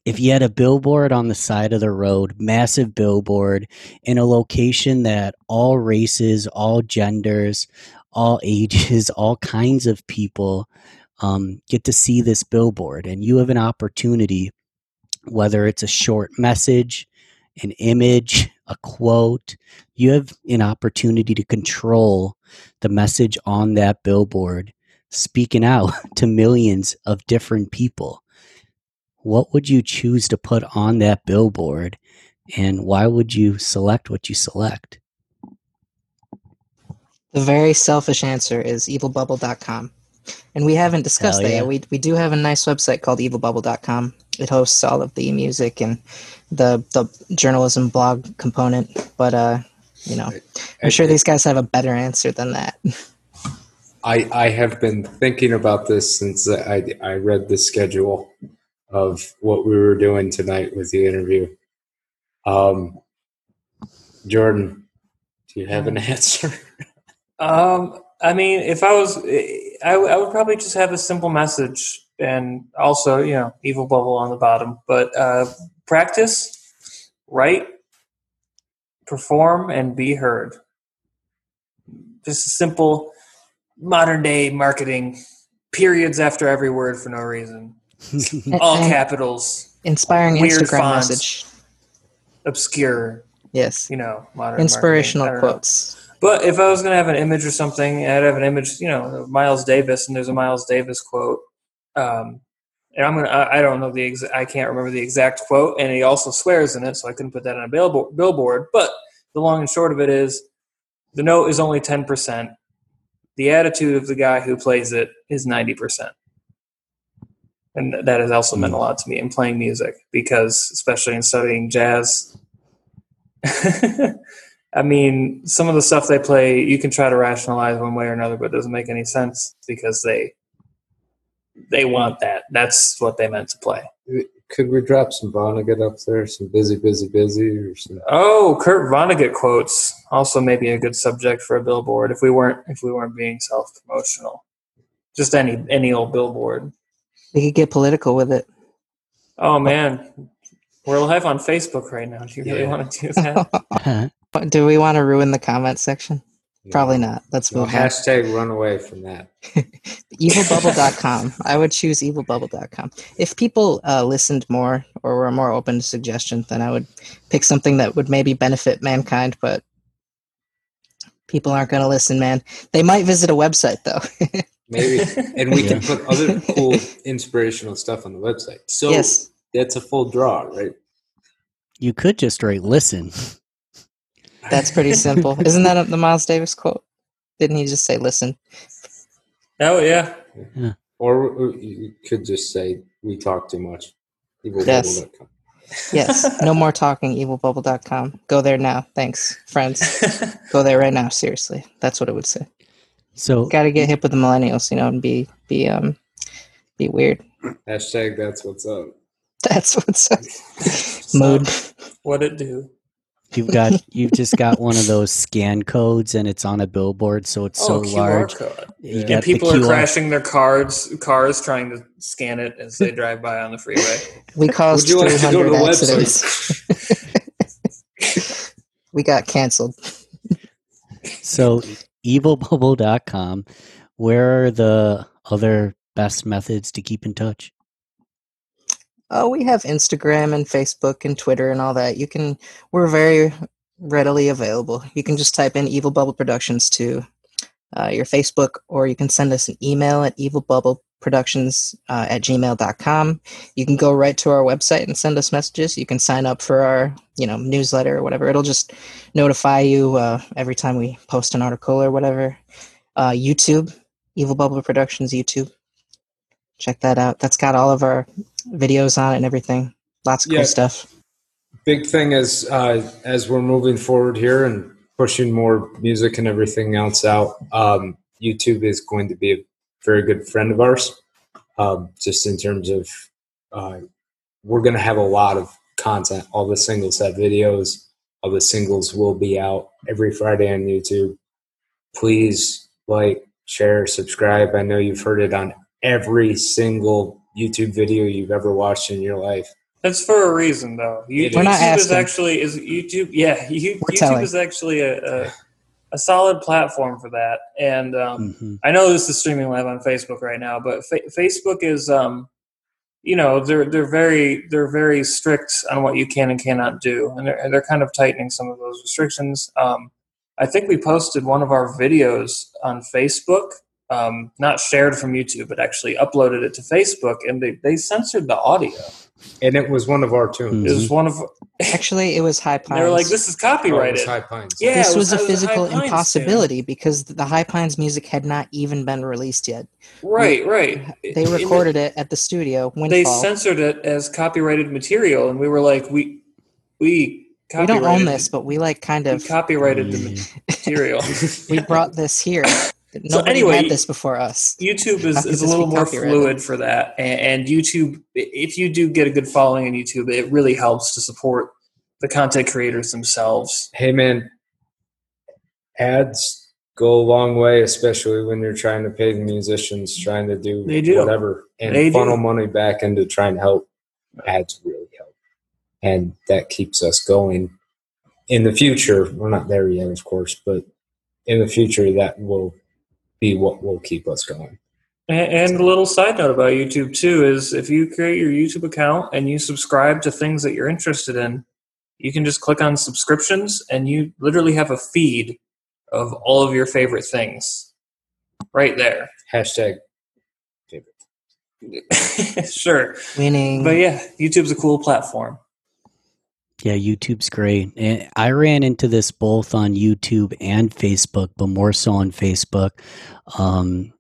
if you had a billboard on the side of the road, massive billboard in a location that all races, all genders, all ages, all kinds of people um, get to see this billboard, and you have an opportunity, whether it's a short message, an image, a quote, you have an opportunity to control the message on that billboard, speaking out to millions of different people. What would you choose to put on that billboard, and why would you select what you select? the very selfish answer is evilbubble.com and we haven't discussed Hell that yet we, we do have a nice website called evilbubble.com it hosts all of the music and the the journalism blog component but uh you know i'm sure these guys have a better answer than that I, I have been thinking about this since I, I read the schedule of what we were doing tonight with the interview. Um, Jordan, do you have an answer? Um, I mean, if I was, I, I would probably just have a simple message and also, you know, evil bubble on the bottom. But uh, practice, write, perform, and be heard. Just a simple modern day marketing. Periods after every word for no reason. All capitals. Inspiring Weird Instagram fonts. message. Obscure. Yes. You know, modern Inspirational marketing. Know. quotes. But if I was going to have an image or something, I'd have an image, you know, Miles Davis, and there's a Miles Davis quote. Um, and I'm gonna, I I don't know the exa- I can't remember the exact quote, and he also swears in it, so I couldn't put that on a billboard. billboard. But the long and short of it is, the note is only ten percent. The attitude of the guy who plays it is ninety percent, and that has also meant a lot to me in playing music because, especially in studying jazz. I mean, some of the stuff they play, you can try to rationalize one way or another, but it doesn't make any sense because they they want that. That's what they meant to play. Could we drop some Vonnegut up there? Some busy, busy, busy, or some? Oh, Kurt Vonnegut quotes also maybe a good subject for a billboard if we weren't if we weren't being self promotional. Just any any old billboard. We could get political with it. Oh man, we're live on Facebook right now. Do you really Yeah. want to do that? But Do we want to ruin the comment section? Probably not. Let's No, move on. hashtag run away from that. evilbubble.com. I would choose evilbubble.com. If people uh, listened more or were more open to suggestions, then I would pick something that would maybe benefit mankind, but people aren't going to listen, man. They might visit a website, though. Maybe, and we can put other cool inspirational stuff on the website. So yes. that's a full draw, right? you could just write listen. That's pretty simple. Isn't that the Miles Davis quote? Didn't he just say, listen? oh yeah. Or you could just say we talk too much. Yes. Evilbubble.com. Yes. No more talking, evilbubble.com. Go there now. Thanks, friends. Go there right now. Seriously. That's what it would say. So Got to get hip with the millennials, you know, and be, be, um, be weird. Hashtag that's what's up. That's what's up. Mood. what it do? You've got you've just got one of those scan codes and it's on a billboard, so it's so oh, QR large. code. You Yeah. got And people are crashing their cars cars trying to scan it as they drive by on the freeway. We caused Would you like to go to 300 the accidents. we got canceled. So evilbubble.com. Where are the other best methods to keep in touch? Oh, we have Instagram and Facebook and Twitter and all that. You can, we're very readily available. You can just type in Evil Bubble Productions to uh, your Facebook, or you can send us an email at evilbubbleproductions uh, at gmail.com. You can go right to our website and send us messages. You can sign up for our, you know, newsletter or whatever. It'll just notify you uh, every time we post an article or whatever. Uh, YouTube, Evil Bubble Productions YouTube. Check that out. That's got all of our videos on it and everything. Lots of Yeah. cool stuff. Big thing is uh, as we're moving forward here and pushing more music and everything else out, um, YouTube is going to be a very good friend of ours. Um, just in terms of, uh, we're going to have a lot of content. All the singles have videos. All the singles will be out every Friday on YouTube. Please like, share, subscribe. I know you've heard it on every single YouTube video you've ever watched in your life. That's for a reason, though. You, We're not YouTube is actually is YouTube. Yeah, you, YouTube telling. is actually a, a a solid platform for that. And um, Mhm. I know this is streaming live on Facebook right now, but fa- Facebook is, um, you know, they're they're very they're very strict on what you can and cannot do, and they're they're kind of tightening some of those restrictions. Um, I think we posted one of our videos on Facebook, um, not shared from YouTube, but actually uploaded it to Facebook, and they they censored the audio. And it was one of our tunes. It was one of Actually, it was High Pines. they were like, "This is Oh, it was copyrighted." High Pines. Yeah, this it was, was- a it was a physical impossibility because the High Pines music had not even been released yet. right, right. They recorded it at the studio. They censored it as copyrighted material, and we were like, "We, we we don't own this, but we like kind We of copyrighted the material." we brought this here. Nobody anyway, had this before us. YouTube How is, could is a little more fluid for that, and, and YouTube, if you do get a good following on YouTube, it really helps to support the content creators themselves. Hey man, ads go a long way, especially when you're trying to pay the musicians, trying to do, They do. whatever, and They do. funnel money back into trying to help. Ads really help, and that keeps us going. In the future, we're not there yet, of course, but in the future, that will be what will keep us going. And, and a little side note about YouTube too is if you create your YouTube account and you subscribe to things that you're interested in, you can just click on subscriptions and you literally have a feed of all of your favorite things right there. Hashtag favorite. sure. Winning. But yeah, YouTube's a cool platform. Yeah, YouTube's great. And I ran into this both on YouTube and Facebook, but more so on Facebook. Um,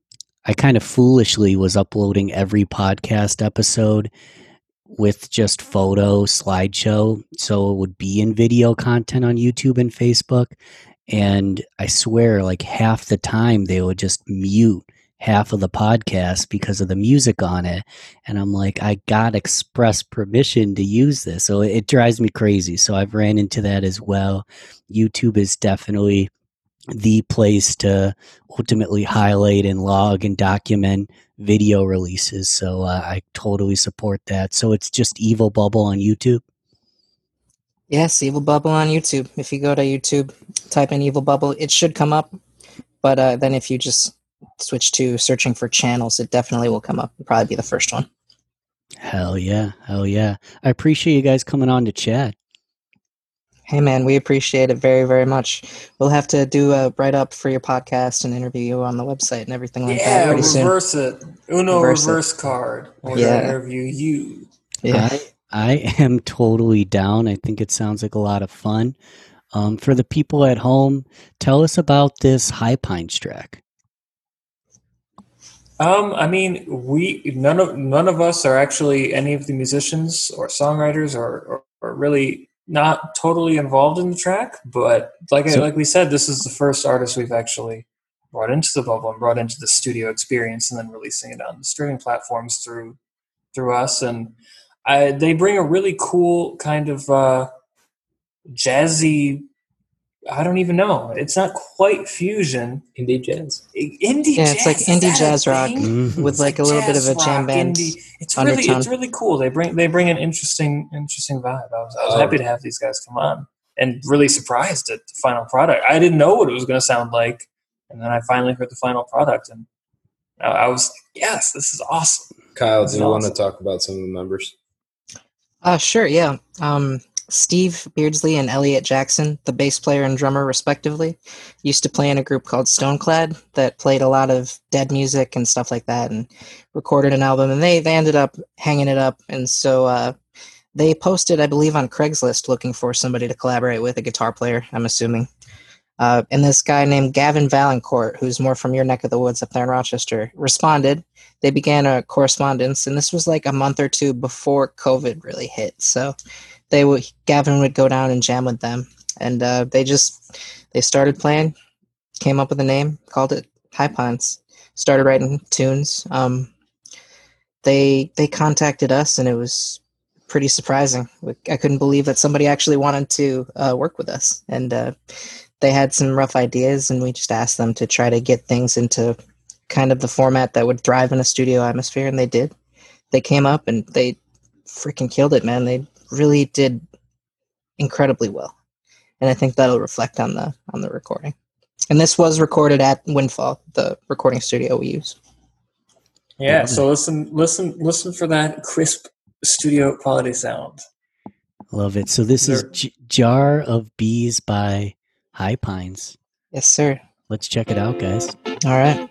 I kind of foolishly was uploading every podcast episode with just photo slideshow, so it would be in video content on YouTube and Facebook. And I swear, like half the time, they would just mute half of the podcast because of the music on it. And I'm like, I got express permission to use this. So it drives me crazy. So I've ran into that as well. YouTube is definitely the place to ultimately highlight and log and document video releases. So uh, I totally support that. So it's just Evil Bubble on YouTube. Yes, Evil Bubble on YouTube. If you go to YouTube, type in Evil Bubble, it should come up. But uh, then if you just switch to searching for channels, it definitely will come up. It'll probably be the first one. Hell yeah. Hell yeah. I appreciate you guys coming on to chat. Hey man, we appreciate it very, very much. We'll have to do a write up for your podcast and interview you on the website and everything like that Yeah, pretty soon. reverse it. Uno Reverse reverse, it. card. We're Yeah. interview you. Yeah. I, I am totally down. I think it sounds like a lot of fun. Um, for the people at home, tell us about this High Pines track. Um, I mean, we none of none of us are actually any of the musicians or songwriters or, or, or really not totally involved in the track. But like I, like we said, this is the first artist we've actually brought into the bubble and brought into the studio experience, and then releasing it on the streaming platforms through through us. And I, they bring a really cool kind of uh, jazzy. I don't even know. It's not quite fusion. indie jazz. Indie Yeah, jazz. it's like indie jazz rock thing? Mhm. with like a little bit of a jam rock, band. indie. It's really it's really cool. They bring they bring an interesting interesting vibe. I was I was Oh. happy to have these guys come on and really surprised at the final product. I didn't know what it was going to sound like, and then I finally heard the final product, and I, I was yes, this is awesome. Kyle, That's do you want to talk about some of the members? Uh, sure, yeah. Um, Steve Beardsley and Elliot Jackson, the bass player and drummer, respectively, used to play in a group called Stoneclad that played a lot of dead music and stuff like that and recorded an album. And they, they ended up hanging it up. And so uh, they posted, I believe, on Craigslist looking for somebody to collaborate with, a guitar player, I'm assuming. Uh, and this guy named Gavin Valancourt, who's more from your neck of the woods up there in Rochester, responded they began a correspondence and this was like a month or two before covid really hit so they would gavin would go down and jam with them. And uh, they just they started playing came up with a name called it high pines started writing tunes. Um, they they contacted us and it was pretty surprising. I couldn't believe that somebody actually wanted to uh, work with us. And uh, they had some rough ideas and we just asked them to try to get things into kind of the format that would thrive in a studio atmosphere. And they did. They came up and they freaking killed it man. They really did incredibly well and i think that'll reflect on the on the recording and this was recorded at windfall the recording studio we use Yeah, so listen listen listen for that crisp studio quality sound. Love it. So this is J- Jar of Bees by High Pines. yes sir Let's check it out, guys. all right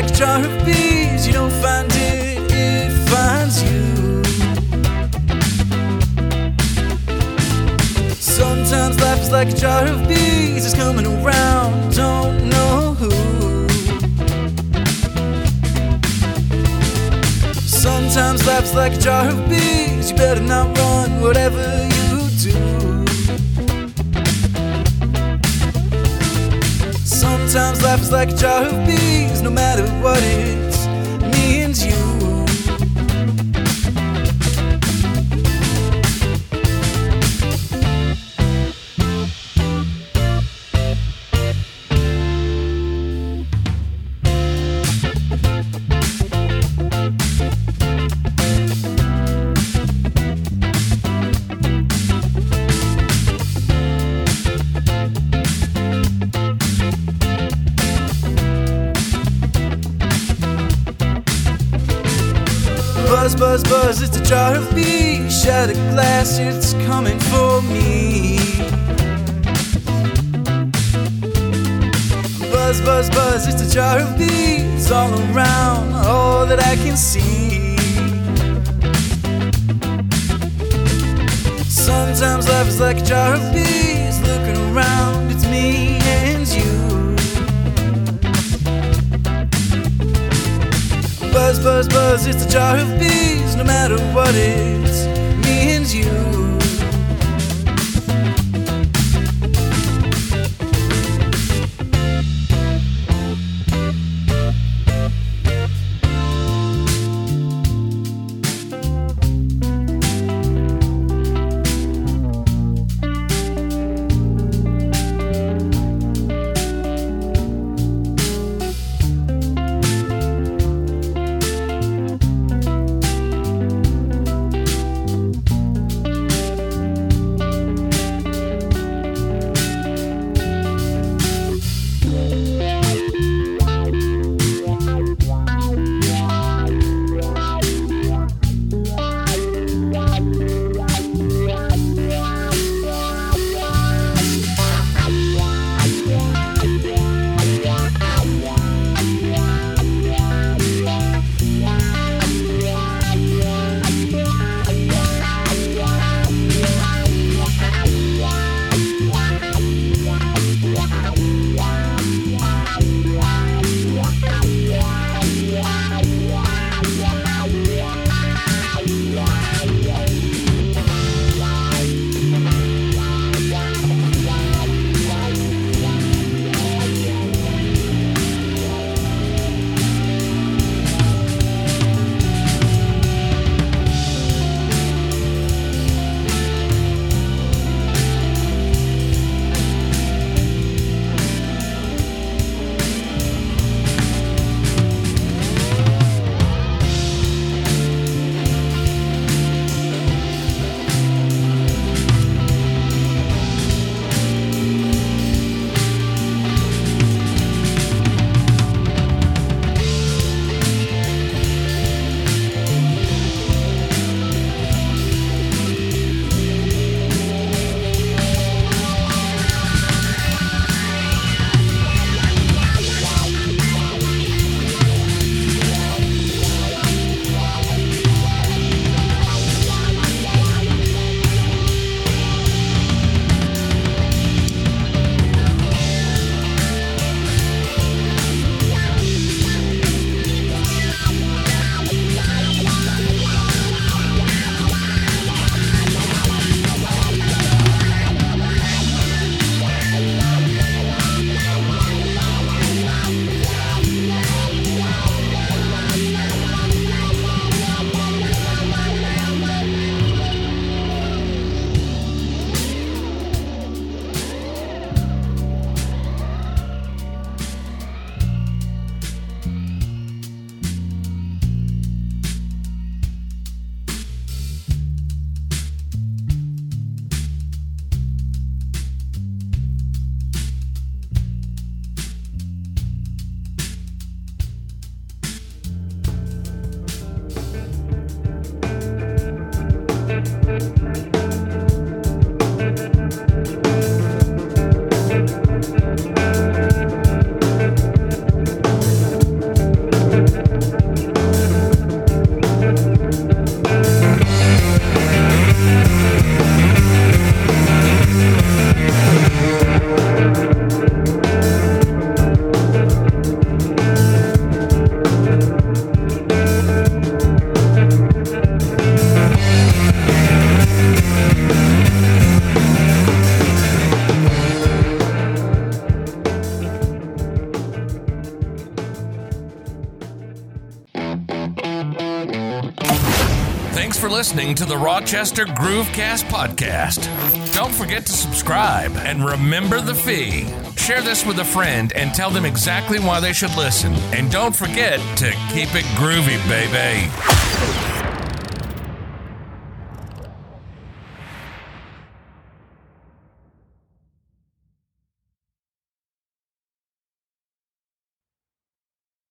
like a jar of bees. You don't find it, it finds you. Sometimes life is like a jar of bees. It's coming around, don't know who. Sometimes life's like a jar of bees. You better not run, whatever you Sometimes life is like a jar of bees, no matter what it means jar of bees. Shattered glass, it's coming for me. Buzz, buzz, buzz, it's a jar of bees all around, all that I can see. Sometimes life is like a jar of bees, looking around, it's me and you. Buzz, buzz, buzz, it's a jar of bees, no matter what it listening to the Rochester Groovecast podcast. Don't forget to subscribe and remember the fee. Share this with a friend and tell them exactly why they should listen. And don't forget to keep it groovy, baby.